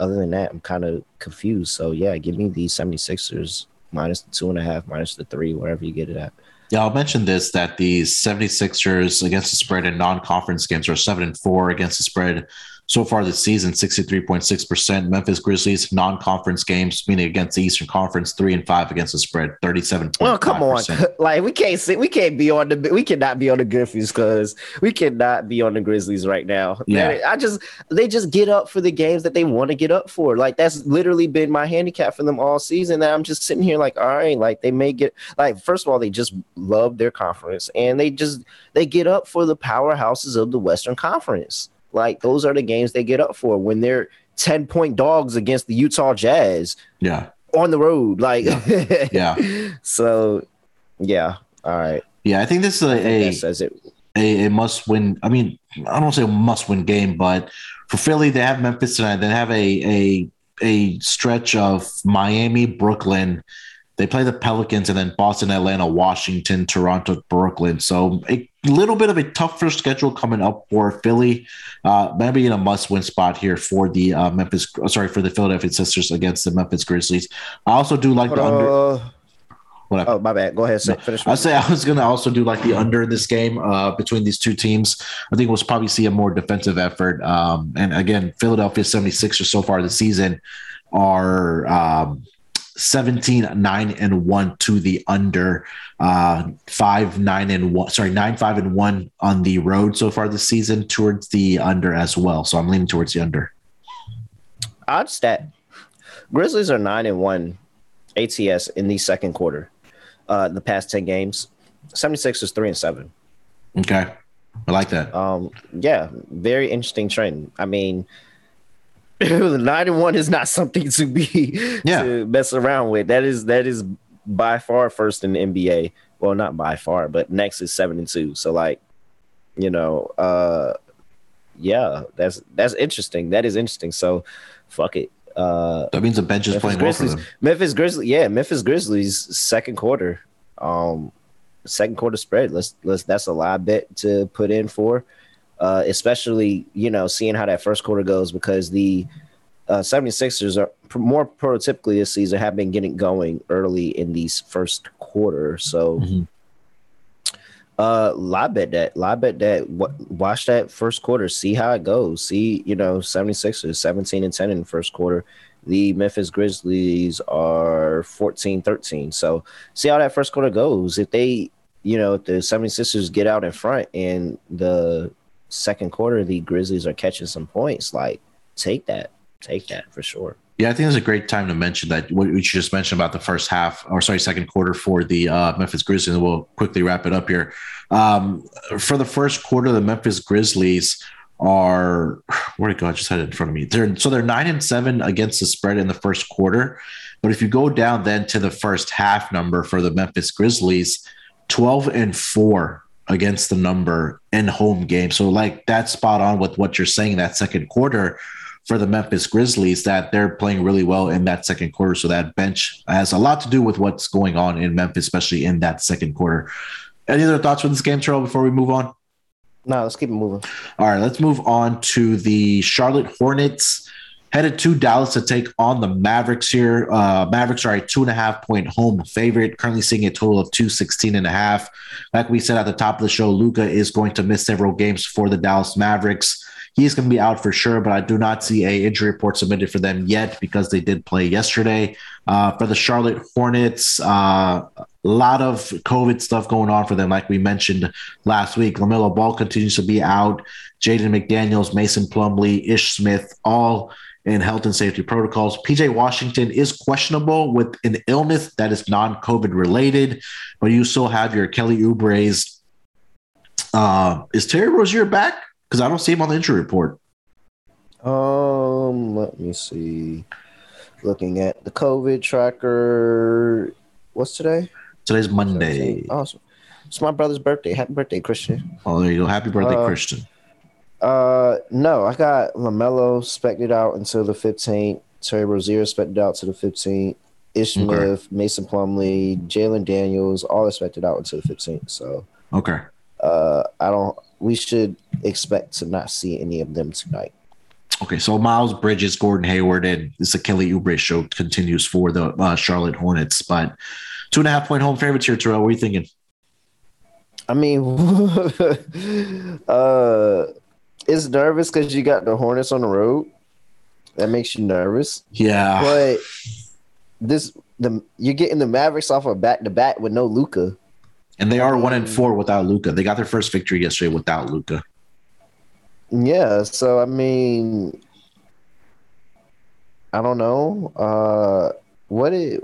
other than that, I'm kind of confused. So yeah, give me the 76ers minus the two and a half, minus the three, wherever you get it at. Yeah, I'll mention this that the 76ers against the spread in non-conference games are seven and four against the spread so far this season, 63.6%. Memphis Grizzlies non-conference games, meaning against the Eastern Conference, three and five against the spread, 37. Oh, come on. Like we can't see, we can't be on the we cannot be on the Grizzlies because we cannot be on the Grizzlies right now. Yeah. Man, I just they just get up for the games that they want to get up for. Like that's literally been my handicap for them all season. That I'm just sitting here like, all right, like they may get like first of all, they just love their conference and they just they get up for the powerhouses of the Western Conference. Like those are the games they get up for when they're 10 point dogs against the Utah Jazz. Yeah. On the road. Like yeah. yeah. So yeah. All right. Yeah, I think this is a, a says it. A, a must win. I mean, I don't say a must win game, but for Philly, they have Memphis tonight. They have a a a stretch of Miami, Brooklyn, they play the Pelicans and then Boston, Atlanta, Washington, Toronto, Brooklyn. So a little bit of a tougher schedule coming up for Philly. Uh, maybe in a must-win spot here for the uh, Memphis. Sorry for the Philadelphia Sixers against the Memphis Grizzlies. I also do like the under. What Oh, my bad. Go ahead. Say, finish. I say I was going to also do like the under in this game uh, between these two teams. I think we'll probably see a more defensive effort. Um, and again, Philadelphia 76ers so far this season are um, 17 9 and 1 to the under. Uh 5 9 and 1 sorry 9 5 and 1 on the road so far this season towards the under as well. So i'm leaning towards the under. Odd stat. Grizzlies are 9 and 1 ats in the second quarter uh the past 10 games. 76 is 3 and 7 okay. I like that. Um yeah very interesting trend. I mean nine and one is not something to be yeah. to mess around with. That is that is by far first in the NBA. Well, not by far, but next is seven and two. So like, you know, uh yeah, that's that's interesting. That is interesting. So fuck it. Uh that means the bench is Memphis playing Grizzlies, well. Memphis Grizzlies, yeah, Memphis Grizzlies second quarter. Um second quarter spread. Let's let's that's a live bet to put in for uh, especially you know seeing how that first quarter goes because the uh, 76ers are more prototypically this season have been getting going early in these first quarter. So, mm-hmm. uh, live bet that, live bet that, watch that first quarter, see how it goes. See, you know, 76ers 17 and 10 in the first quarter. The Memphis Grizzlies are 14 13. So, see how that first quarter goes. If they, you know, if the 76ers get out in front and the second quarter the Grizzlies are catching some points, like take that, take that for sure. Yeah, I think it's a great time to mention that what you just mentioned about the first half, or sorry, second quarter for the uh, Memphis Grizzlies. And we'll quickly wrap it up here. Um, for the first quarter, the Memphis Grizzlies are where did go? I just had it in front of me. They're so they're nine and seven against the spread in the first quarter. But if you go down then to the first half number for the Memphis Grizzlies, 12 and 4 against the number in home game. So like that's spot on with what you're saying that second quarter for the Memphis Grizzlies that they're playing really well in that second quarter. So that bench has a lot to do with what's going on in Memphis, especially in that second quarter. Any other thoughts for this game, Terrell, before we move on? No, let's keep it moving. All right, let's move on to the Charlotte Hornets headed to Dallas to take on the Mavericks here. Uh, Mavericks are a two and a half point home favorite, currently seeing a total of 216 and a half. Like we said at the top of the show, Luka is going to miss several games for the Dallas Mavericks. He's going to be out for sure, but I do not see a injury report submitted for them yet because they did play yesterday. Uh, for the Charlotte Hornets, uh, a lot of COVID stuff going on for them, like we mentioned last week. LaMelo Ball continues to be out. Jaden McDaniels, Mason Plumlee, Ish Smith, all – and health and safety protocols. PJ Washington is questionable with an illness that is non COVID related, but you still have your Kelly Oubre's. Uh, is Terry Rozier back? Because I don't see him on the injury report. Um, let me see. looking at the COVID tracker. What's today? Today's Monday. Awesome. It's my brother's birthday. Happy birthday, Christian. Oh, there you go. Happy birthday, Uh, Christian. Uh, no, I got LaMelo spected out until the 15th. Terry Rozier spected out to the 15th. Ish Okay. Smith, Mason Plumlee, Jalen Daniels, all expected out until the 15th. So, Okay. uh, I don't. We should expect to not see any of them tonight. Okay, so Miles Bridges, Gordon Hayward, and this Kelly Oubre show continues for the uh, Charlotte Hornets. But two and a half point home favorites here, Terrell. What are you thinking? I mean, uh, it's nervous because you got the Hornets on the road. That makes you nervous. Yeah. But this the you're getting the Mavericks off of back to back with no Luka. And they are one and four without Luka. They got their first victory yesterday without Luka. Yeah, so I mean, I don't know. Uh, what it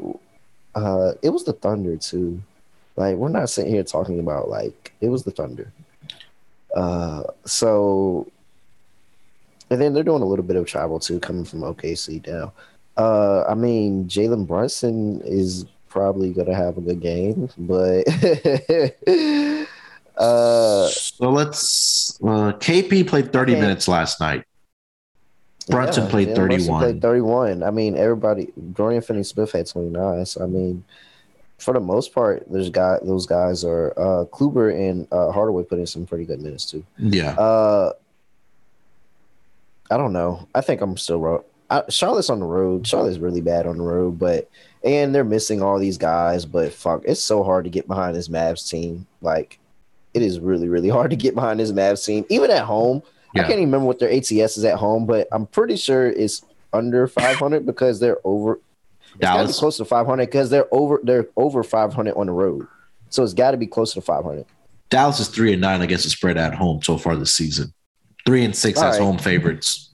uh, it was the Thunder too. Like we're not sitting here talking about like it was the Thunder. Uh, so and then they're doing a little bit of travel too, coming from OKC now. Uh, I mean, Jalen Brunson is probably gonna have a good game, but uh, So let's. Uh, KP played 30 Okay. minutes last night. Brunson Yeah, played yeah, Brunson 31. Played 31. I mean, everybody. Dorian Finney-Smith had 29. So I mean, for the most part, there's guy. Those guys are uh, Kleber and uh, Hardaway put in some pretty good minutes too. Yeah. Uh, I don't know. I think I'm still wrong. I, Charlotte's on the road. Charlotte's really bad on the road, but and they're missing all these guys. But fuck, it's so hard to get behind this Mavs team. Like, it is really, really hard to get behind this Mavs team, even at home. I can't even remember what their ATS is at home, but I'm pretty sure it's under 500 because they're over. It's got to be Dallas. close to 500 because they're over. They're over 500 on the road, so it's got to be close to 500. Dallas is three and nine against the spread at home so far this season. Three and six All as right. home favorites.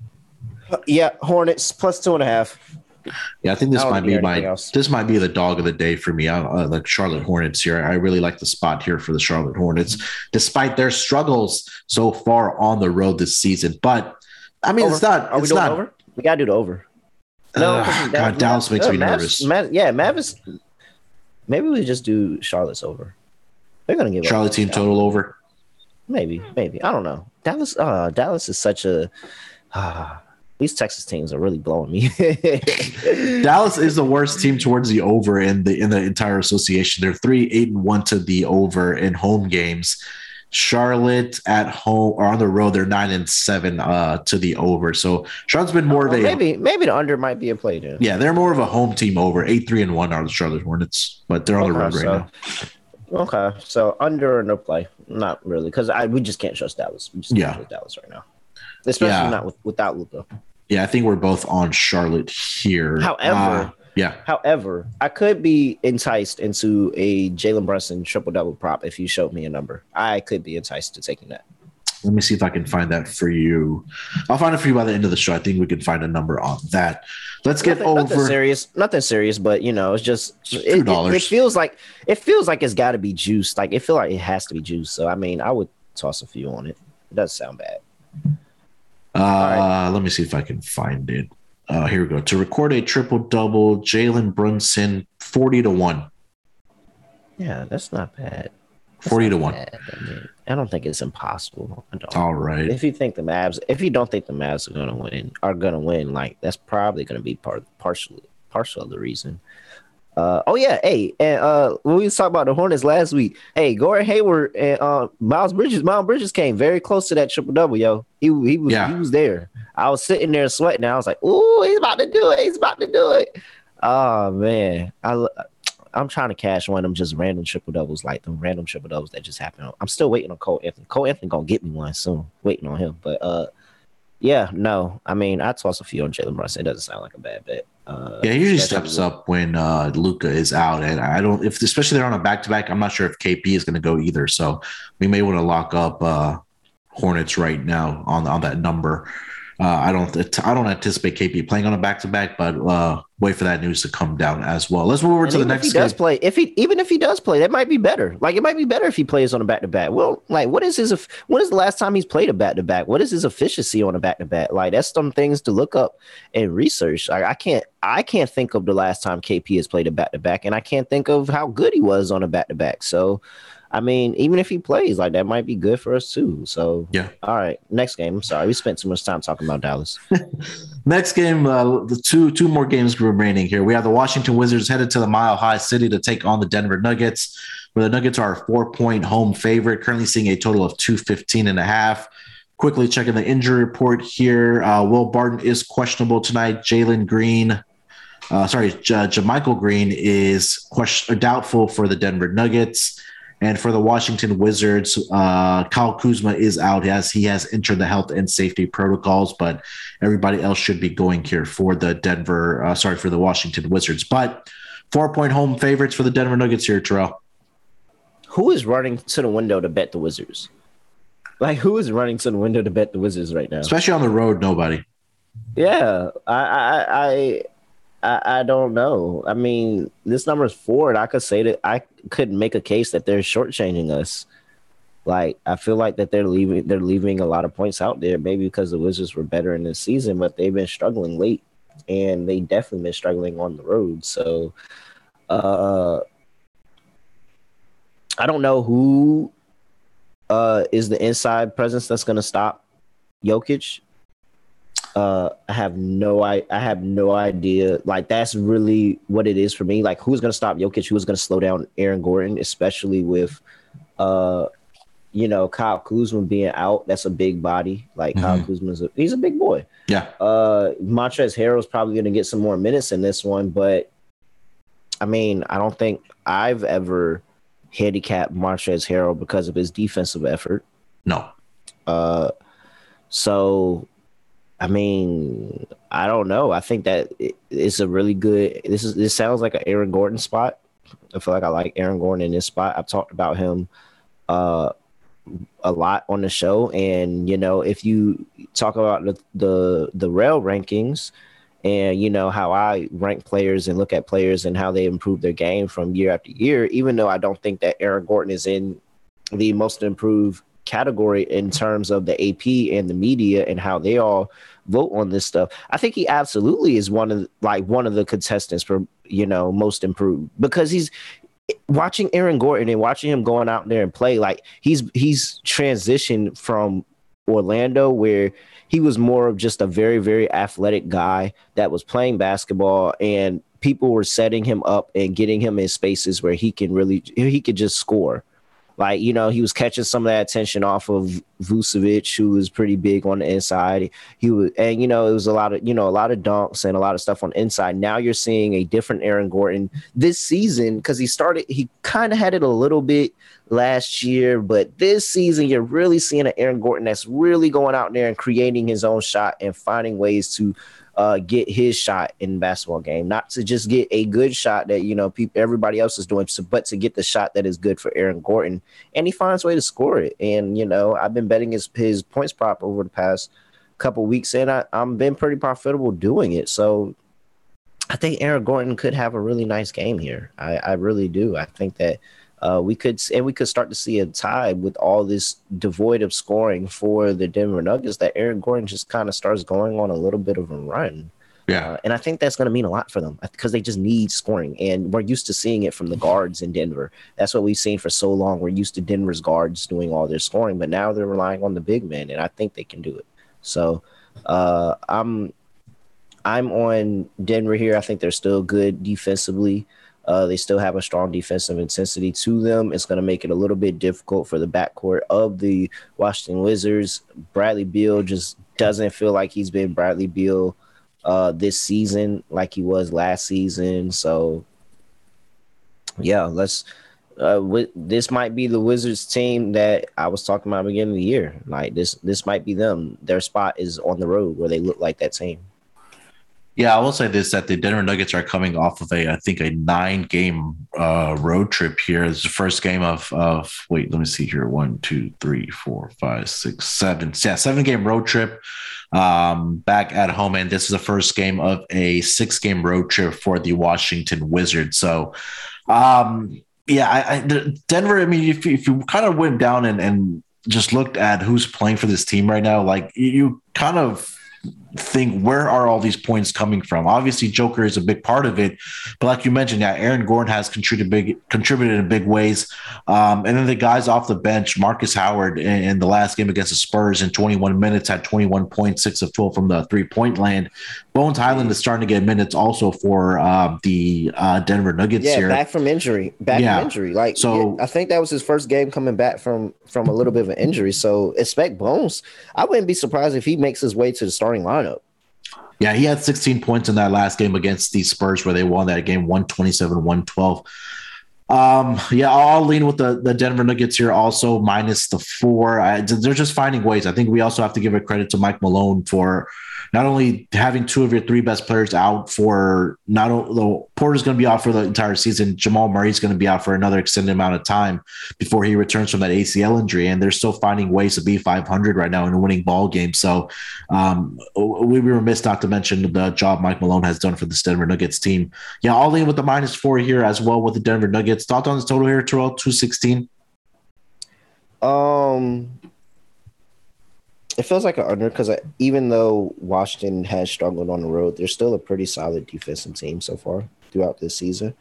Yeah, Hornets plus two and a half. Yeah, I think this I might be my else. this might be the dog of the day for me. I uh, like Charlotte Hornets here. I really like the spot here for the Charlotte Hornets, despite their struggles so far on the road this season. But I mean, it's not. Are we It's doing not. over? We gotta do the over. Ugh, 'cause God, Dallas makes no, me Mavs- nervous. Mav- yeah, Mavis. Maybe we just do Charlotte's over. They're gonna give. Charlotte team total over. Maybe, maybe. I don't know. Dallas. Uh, Dallas is such a. Uh, these Texas teams are really blowing me. Dallas is the worst team towards the over in the in the entire association. They're three eight and one to the over in home games. Charlotte at home or on the road, they're nine and seven uh, to the over. So Charlotte's been more of a maybe, maybe the under might be a play there. yeah, they're more of a home team over. Eight three and one are the Charlotte Hornets, but they're on the road right so- now. Okay, so under or no play? Not really, because I we just can't trust Dallas. We just Yeah. can't trust Dallas right now, especially Yeah. not with, without Luka. Yeah, I think we're both on Charlotte here. However- Uh, yeah, However, I could be enticed into a Jalen Brunson triple double prop if you showed me a number. I could be enticed to taking that. Let me see if I can find that for you. I'll find it for you by the end of the show. I think we can find a number on that. Let's get nothing, nothing over. serious, nothing serious, but you know, it's just it, it, $2. it feels like it feels like it's got to be juiced. Like it feel like it has to be juiced. So I mean, I would toss a few on it. It doesn't sound bad. Uh, Let me see if I can find it. Uh, here we go. To record a triple double, Jalen Brunson, 40 to 1. Yeah, that's not bad. That's 40 to 1. bad. I, don't think it's impossible. All right. If you think the Mavs, if you don't think the Mavs are gonna win, are gonna win, like that's probably gonna be part partially partial of the reason. Uh, oh yeah, hey, and uh, when we was talking about the Hornets last week, hey, Gordon Hayward and uh, Miles Bridges, Miles Bridges came very close to that triple double, yo. He he was Yeah. he was there. I was sitting there sweating. I was like, "Ooh, he's about to do it! He's about to do it!" Oh man, I I'm trying to cash one of them just random triple doubles, like the random triple doubles that just happen. I'm still waiting on Cole Anthony. Cole Anthony gonna get me one soon. Waiting on him, but uh, yeah, no. I mean, I toss a few on Jalen Brunson. It doesn't sound like a bad bet. Uh, Yeah, he usually steps up when uh, Luka is out, and I don't. If especially they're on a back to back, I'm not sure if KP is going to go either. So we may want to lock up uh, Hornets right now on on that number. Uh, I don't I don't anticipate KP playing on a back to back, but uh, wait for that news to come down as well. Let's move over and to the next. If he does play, if he even if he does play, that might be better. Like it might be better if he plays on a back to back. Well, like what is his? When is the last time he's played a back to back? What is his efficiency on a back to back? Like that's some things to look up and research. Like I can't I can't think of the last time KP has played a back to back, and I can't think of how good he was on a back to back. So I mean, even if he plays, like that might be good for us too. So yeah. All right, next game. I'm sorry, we spent too much time talking about Dallas. next game, uh, the two two more games remaining here. We have the Washington Wizards headed to the Mile High City to take on the Denver Nuggets. Where the Nuggets are a four point home favorite, currently seeing a total of 215 and a half. Quickly checking the injury report here. Uh, Will Barton is questionable tonight. Jalen Green, uh, sorry, J- JaMychal Green is question- doubtful for the Denver Nuggets. And for the Washington Wizards, uh, Kyle Kuzma is out as he has entered the health and safety protocols, but everybody else should be going here for the Denver, uh, sorry, for the Washington Wizards. But four point home favorites for the Denver Nuggets here, Terrell. Who is running to the window to bet the Wizards? Like, who is running to the window to bet the Wizards right now? Especially on the road, nobody. Yeah, I, I, I I, I, don't know. I mean, this number is four, and I could say that I could make a case that they're shortchanging us. Like I feel like that they're leaving they're leaving a lot of points out there, maybe because the Wizards were better in this season, but they've been struggling late, and they definitely been struggling on the road. So, uh, I don't know who uh is the inside presence that's going to stop Jokic uh, I have no I I have no idea. Like that's really what it is for me. Like who's gonna stop Jokic? Who's gonna slow down Aaron Gordon, especially with uh you know Kyle Kuzma being out. That's a big body. Like mm-hmm. Kyle Kuzma's a, he's a big boy. Yeah. Uh Montrezl Harrell's probably gonna get some more minutes in this one, but I mean, I don't think I've ever handicapped Montrezl Harrell because of his defensive effort. No. Uh so I mean, I don't know. I think that it's a really good. This is this sounds like an Aaron Gordon spot. I feel like I like Aaron Gordon in this spot. I've talked about him uh, a lot on the show, and you know, if you talk about the the, the rail rankings, and you know how I rank players and look at players and how they improve their game from year after year, even though I don't think that Aaron Gordon is in the most improved category in terms of the AP and the media and how they all vote on this stuff. I think he absolutely is one of like one of the contestants for you know most improved because he's watching Aaron Gordon and watching him going out there and play like he's he's transitioned from Orlando where he was more of just a very very athletic guy that was playing basketball and people were setting him up and getting him in spaces where he can really he could just score like, you know, he was catching some of that attention off of Vucevic, who was pretty big on the inside. He was, and you know, it was a lot of, you know, a lot of dunks and a lot of stuff on inside. Now you're seeing a different Aaron Gordon this season because he started, he kind of had it a little bit last year, but this season you're really seeing an Aaron Gordon that's really going out there and creating his own shot and finding ways to uh, get his shot in basketball game, not to just get a good shot that you know people everybody else is doing, but to get the shot that is good for Aaron Gordon, and he finds a way to score it. And you know, I've been betting his his points prop over the past couple weeks, and I, I'm been pretty profitable doing it. So I think Aaron Gordon could have a really nice game here. I, I really do. I think that uh, we could and we could start to see a tie with all this devoid of scoring for the Denver Nuggets that Aaron Gordon just kind of starts going on a little bit of a run. Yeah. Uh, and I think that's going to mean a lot for them because they just need scoring. And we're used to seeing it from the guards in Denver. That's what we've seen for so long. We're used to Denver's guards doing all their scoring, but now they're relying on the big men, and I think they can do it. So uh, I'm I'm on Denver here. I think they're still good defensively. Uh, they still have a strong defensive intensity to them. It's going to make it a little bit difficult for the backcourt of the Washington Wizards. Bradley Beal just doesn't feel like he's been Bradley Beal uh, this season like he was last season. So, yeah, let's. Uh, this might be the Wizards team that I was talking about beginning of the year. Like this, this might be them. Their spot is on the road where they look like that team. Yeah, I will say this: that the Denver Nuggets are coming off of a, I think, a nine-game uh, road trip here. It's the first game of of wait, let me see here: one, two, three, four, five, six, seven. Yeah, seven-game road trip um, back at home, and this is the first game of a six-game road trip for the Washington Wizards. So, um, yeah, I, I, Denver. I mean, if, if you kind of went down and and just looked at who's playing for this team right now, like you kind of think where are all these points coming from? Obviously, Joker is a big part of it, but like you mentioned, yeah, Aaron Gordon has contributed big contributed in big ways, um, and then the guys off the bench, Markus Howard in, in, the last game against the Spurs in 21 minutes had 21 points, six of 12 from the three point land. Bones Hyland is starting to get minutes also for uh, the uh, Denver Nuggets yeah, here. back from injury, back yeah. from injury. Like so, yeah, I think that was his first game coming back from from a little bit of an injury. So expect Bones. I wouldn't be surprised if he makes his way to the starting lineup. Yeah, he had 16 points in that last game against the Spurs where they won that game 127 112. Um, yeah, I'll lean with the, the Denver Nuggets here also minus the four. I, they're just finding ways. I think we also have to give a credit to Mike Malone for not only having two of your three best players out for not only Porter's going to be out for the entire season, Jamal Murray's going to be out for another extended amount of time before he returns from that ACL injury, and they're still finding ways to be 500 right now in a winning ball games. So um, we were remiss not to mention the job Mike Malone has done for the Denver Nuggets team. Yeah, all in with the minus four here as well with the Denver Nuggets. Thought on the total here, Terrell, 216. Um, it feels like an under because even though Washington has struggled on the road, they're still a pretty solid defensive team so far throughout this season.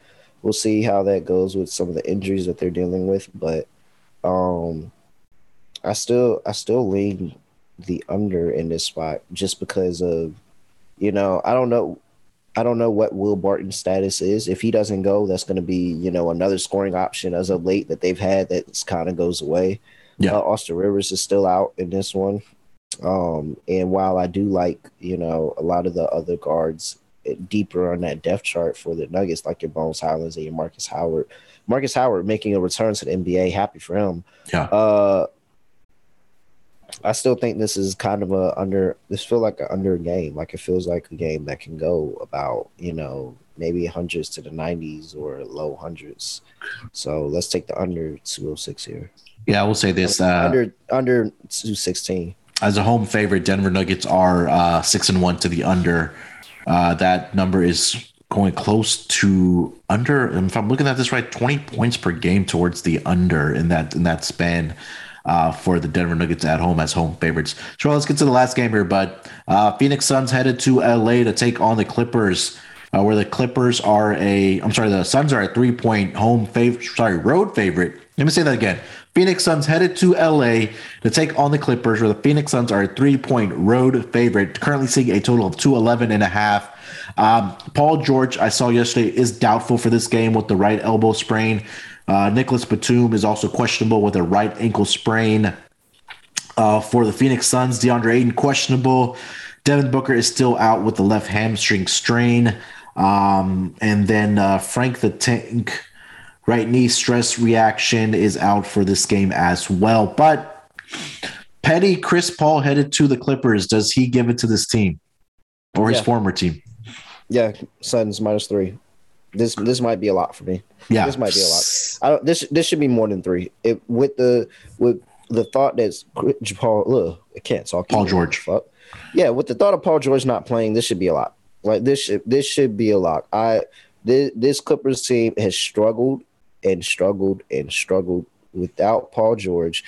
We'll see how that goes with some of the injuries that they're dealing with, but um, I still I still lean the under in this spot just because of you know I don't know I don't know what Will Barton's status is. If he doesn't go, that's going to be you know another scoring option as of late that they've had that kind of goes away. Yeah, uh, Austin Rivers is still out in this one. Um, and while I do like, you know, a lot of the other guards eh, deeper on that depth chart for the Nuggets, like your Bones Hylands and your Markus Howard, Markus Howard making a return to the NBA, happy for him. Yeah. Uh, I still think this is kind of a under. This feel like an under game. Like it feels like a game that can go about, you know, maybe hundreds to the nineties or low hundreds. So let's take the under two oh six here. Yeah, I will say this. Uh, under under two sixteen as a home favorite, Denver Nuggets are uh, six and one to the under. Uh, that number is going close to under. If I'm looking at this right, 20 points per game towards the under in that in that span. Uh, for the Denver Nuggets at home as home favorites. So let's get to the last game here, bud. Uh, Phoenix Suns headed to LA to take on the Clippers, uh, where the Clippers are a, I'm sorry, the Suns are a three point home favorite, sorry, road favorite. Let me say that again. Phoenix Suns headed to LA to take on the Clippers, where the Phoenix Suns are a three point road favorite, currently seeing a total of 211 and a half. Um, Paul George, I saw yesterday, is doubtful for this game with the right elbow sprain. Uh, Nicolas Batum is also questionable with a right ankle sprain. Uh, for the Phoenix Suns, DeAndre Ayton questionable. Devin Booker is still out with the left hamstring strain. Um, and then uh, Frank the Tank right knee stress reaction is out for this game as well. But Petty Chris Paul headed to the Clippers. Does he give it to this team or his yeah. former team? Yeah, Suns minus three. This this might be a lot for me. Yeah, this might be a lot. I don't, this this should be more than three. It, with the with the thought that Paul, ugh, I can't talk. Paul George. Fuck. Yeah, with the thought of Paul George not playing, this should be a lot. Like this should this should be a lot. I this, this Clippers team has struggled and struggled and struggled without Paul George.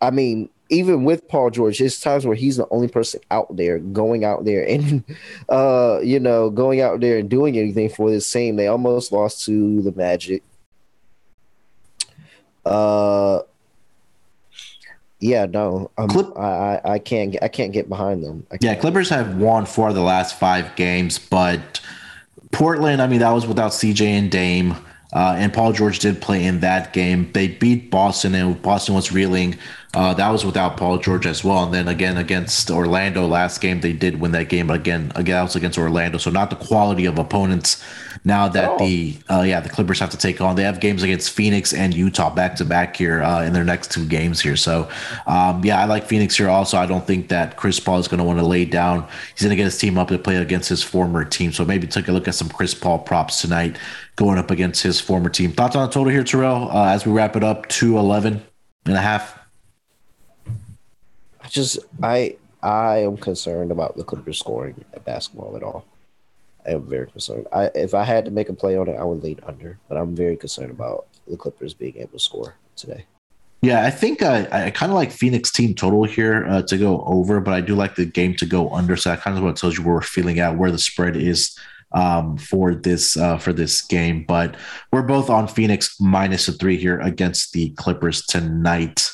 I mean, even with Paul George, there's times where he's the only person out there going out there and, uh, you know, going out there and doing anything for this team. They almost lost to the Magic. Uh, yeah, no, um, Clip- I, I can't I can't get behind them. Yeah, Clippers have won four of the last five games, but Portland, I mean, that was without CJ and Dame. Uh, and Paul George did play in that game. They beat Boston, and Boston was reeling. Uh, that was without Paul George as well. And then again against Orlando last game, they did win that game. But again, again, that was against Orlando. So not the quality of opponents now that oh. the uh, yeah the Clippers have to take on. They have games against Phoenix and Utah back to back here uh, in their next two games here. So um, yeah, I like Phoenix here. Also, I don't think that Chris Paul is going to want to lay down. He's going to get his team up to play against his former team. So maybe take a look at some Chris Paul props tonight going up against his former team. Thoughts on the total here, Terrell? Uh, as we wrap it up, two eleven and a half. I just I I am concerned about the Clippers scoring at basketball at all. I am very concerned. I if I had to make a play on it, I would lean under, but I'm very concerned about the Clippers being able to score today. Yeah, I think I kind of like Phoenix team total here uh, to go over, but I do like the game to go under. So that kind of what tells you where we're feeling at, where the spread is um, for this uh, for this game. But we're both on Phoenix minus a three here against the Clippers tonight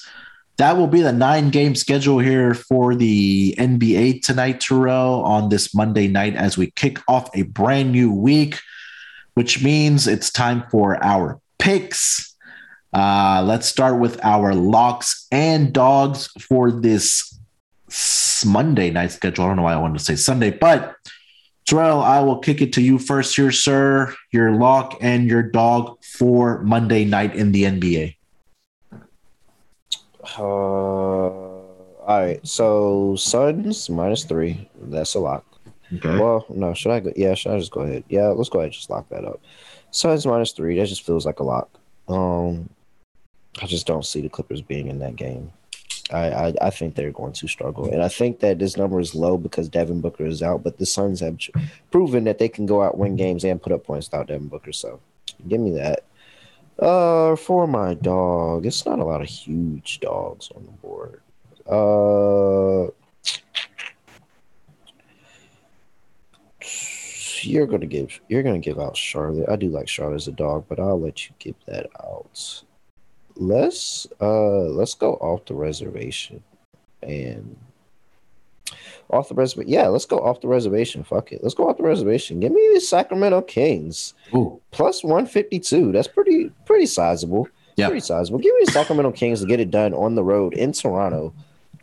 that will be the nine game schedule here for the NBA tonight, Terrell, on this Monday night as we kick off a brand new week, which means it's time for our picks. Uh, let's start with our locks and dogs for this Monday night schedule. I don't know why I wanted to say Sunday, but Terrell, I will kick it to you first here, sir. Your lock and your dog for Monday night in the NBA. Uh, all right. So Suns minus three. That's a lock. Okay. Well, no. Should I go? Yeah. Should I just go ahead? Yeah. Let's go ahead. And just lock that up. Suns minus three. That just feels like a lock. Um, I just don't see the Clippers being in that game. I, I, I think they're going to struggle, and I think that this number is low because Devin Booker is out. But the Suns have proven that they can go out, win games, and put up points without Devin Booker. So, give me that. Uh, for my dog, it's not a lot of huge dogs on the board. Uh, you're gonna give you're gonna give out Charlotte. I do like Charlotte as a dog, but I'll let you give that out. Let's uh let's go off the reservation and off the reservation. Yeah, let's go off the reservation. Fuck it. Let's go off the reservation. Give me the Sacramento Kings. Ooh. Plus 152. That's pretty pretty sizable. Yeah. Pretty sizable. Give me the Sacramento Kings to get it done on the road in Toronto.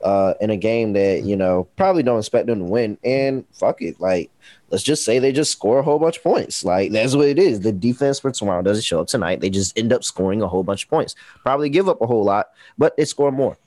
Uh, in a game that you know probably don't expect them to win, and fuck it, like let's just say they just score a whole bunch of points. Like that's what it is. The defense for Toronto doesn't show up tonight. They just end up scoring a whole bunch of points. Probably give up a whole lot, but they score more.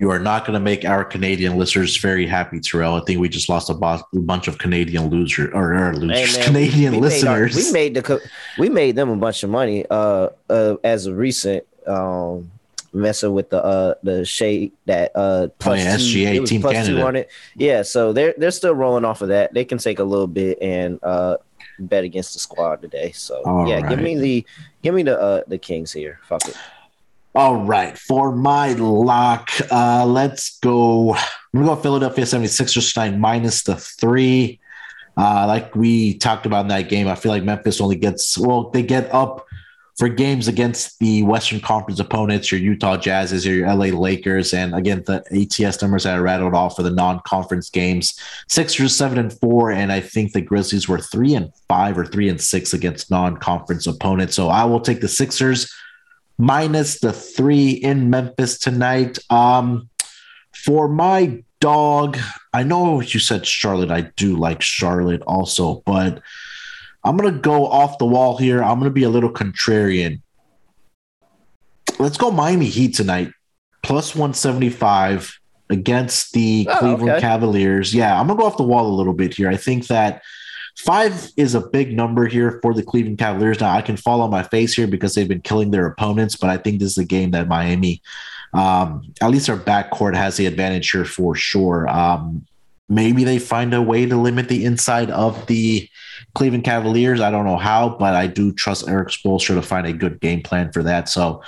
You are not going to make our Canadian listeners very happy, Terrell. I think we just lost a, a bunch of Canadian losers or, or losers, hey man, Canadian we, we listeners. Made our, we made the we made them a bunch of money uh, uh as a recent um messing with the uh the shade that uh plus oh, yeah, SGA Team Canada. on it. Yeah, so they're they're still rolling off of that. They can take a little bit and uh bet against the squad today. So All yeah, right. give me the give me the uh the Kings here. Fuck it. All right, for my lock, uh, let's go. I'm gonna go Philadelphia 76ers tonight minus the three. Uh, like we talked about in that game, I feel like Memphis only gets well, they get up for games against the Western Conference opponents, your Utah Jazzes, your LA Lakers, and again the ATS numbers that I rattled off for the non-conference games. Sixers seven and four, and I think the Grizzlies were three and five or three and six against non-conference opponents. So I will take the Sixers minus the three in Memphis tonight. Um, for my dog, I know you said Charlotte. I do like Charlotte also, but I'm going to go off the wall here. I'm going to be a little contrarian. Let's go Miami Heat tonight, plus 175 against the oh, Cleveland okay. Cavaliers. Yeah, I'm going to go off the wall a little bit here. I think that Five is a big number here for the Cleveland Cavaliers. Now I can fall on my face here because they've been killing their opponents, but I think this is a game that Miami, um, at least our backcourt, has the advantage here for sure. Um, maybe they find a way to limit the inside of the Cleveland Cavaliers. I don't know how, but I do trust Erik Spoelstra to find a good game plan for that. So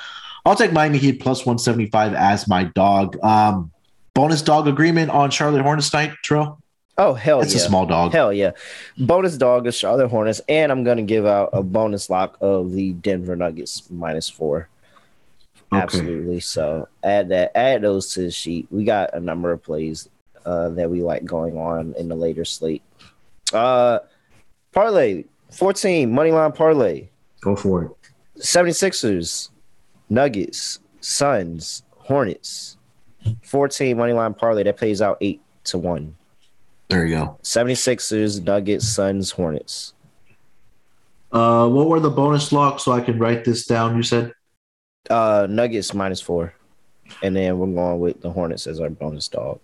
I'll take Miami Heat plus 175 as my dog. Um, bonus dog agreement on Charlotte Hornets tonight, Terrell? Oh hell it's yeah! It's a small dog. Hell yeah! Bonus dog is Charlotte Hornets, and I'm gonna give out a bonus lock of the Denver Nuggets minus four. Okay. Absolutely. So add that, add those to the sheet. We got a number of plays uh, that we like going on in the later slate. Uh, parlay 14 money line parlay. Go for it. 76ers, Nuggets, Suns, Hornets. 14 money line parlay that plays out eight to one. There you go. 76ers, Nuggets, Suns, Hornets. Uh, what were the bonus locks so I can write this down? You said uh, Nuggets minus four, and then we're going with the Hornets as our bonus dog.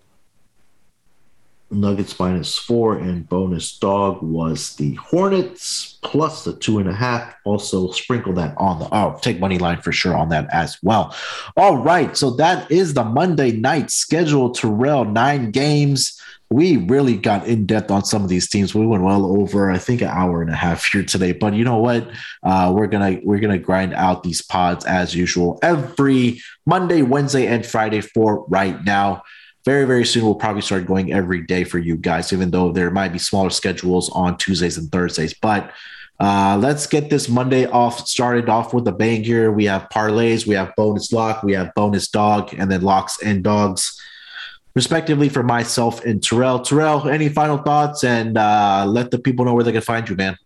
Nuggets minus four and bonus dog was the Hornets plus the two and a half. Also sprinkle that on the oh take money line for sure on that as well. All right, so that is the Monday night schedule. Terrell nine games. We really got in depth on some of these teams. We went well over I think an hour and a half here today. But you know what? Uh, we're gonna we're gonna grind out these pods as usual every Monday, Wednesday, and Friday for right now very, very soon we'll probably start going every day for you guys, even though there might be smaller schedules on Tuesdays and Thursdays. But uh, let's get this Monday off started off with a bang here. We have parlays, we have bonus lock, we have bonus dog, and then locks and dogs, respectively, for myself and Terrell. Terrell, any final thoughts? And uh, let the people know where they can find you, man.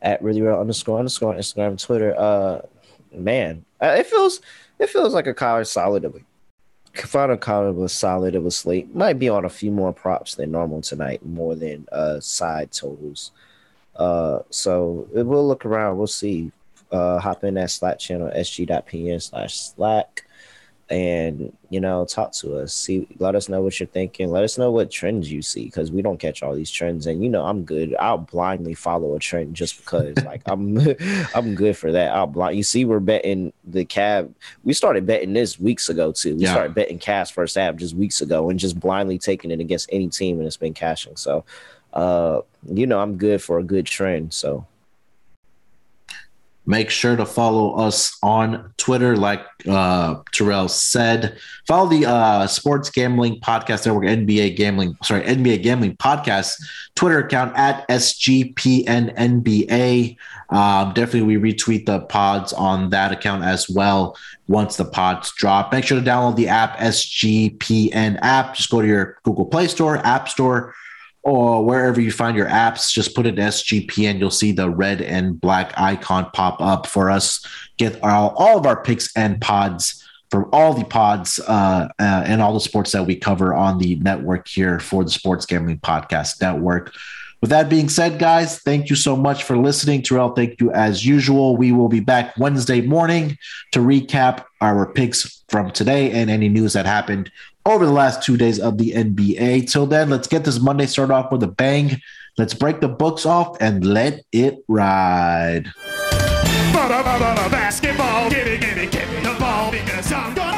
At really real underscore underscore Instagram, and Twitter. Uh, man, uh, it feels it feels like a college solidly Final comment was solid. It was slate. Might be on a few more props than normal tonight, more than uh side totals. Uh, so we'll look around. We'll see. Uh, hop in that Slack channel, sg.pn slash Slack and you know talk to us. See let us know what you're thinking. Let us know what trends you see because we don't catch all these trends. And you know i'm good. I'll blindly follow a trend just because like i'm i'm good for that. I'll blind you see we're betting the cab we started betting this weeks ago too. We yeah. started betting cash first half just weeks ago and just blindly taking it against any team and it's been cashing. So uh you know i'm good for a good trend. So Make sure to follow us on Twitter, like uh, Terrell said. Follow the uh, Sports Gambling Podcast Network, NBA Gambling, sorry, NBA Gambling Podcast Twitter account at SGPNNBA. Um, definitely, we retweet the pods on that account as well once the pods drop. Make sure to download the app, SGPN app. Just go to your Google Play Store, App Store or wherever you find your apps, just put in SGP and you'll see the red and black icon pop up for us. Get all, all of our picks and pods from all the pods uh, uh, and all the sports that we cover on the network here for the Sports Gambling Podcast Network. With that being said, guys, thank you so much for listening. Terrell, thank you as usual. We will be back Wednesday morning to recap our picks from today and any news that happened over the last two days of the NBA. Till then, let's get this Monday started off with a bang. Let's break the books off and let it ride. Basketball, me the ball because I'm going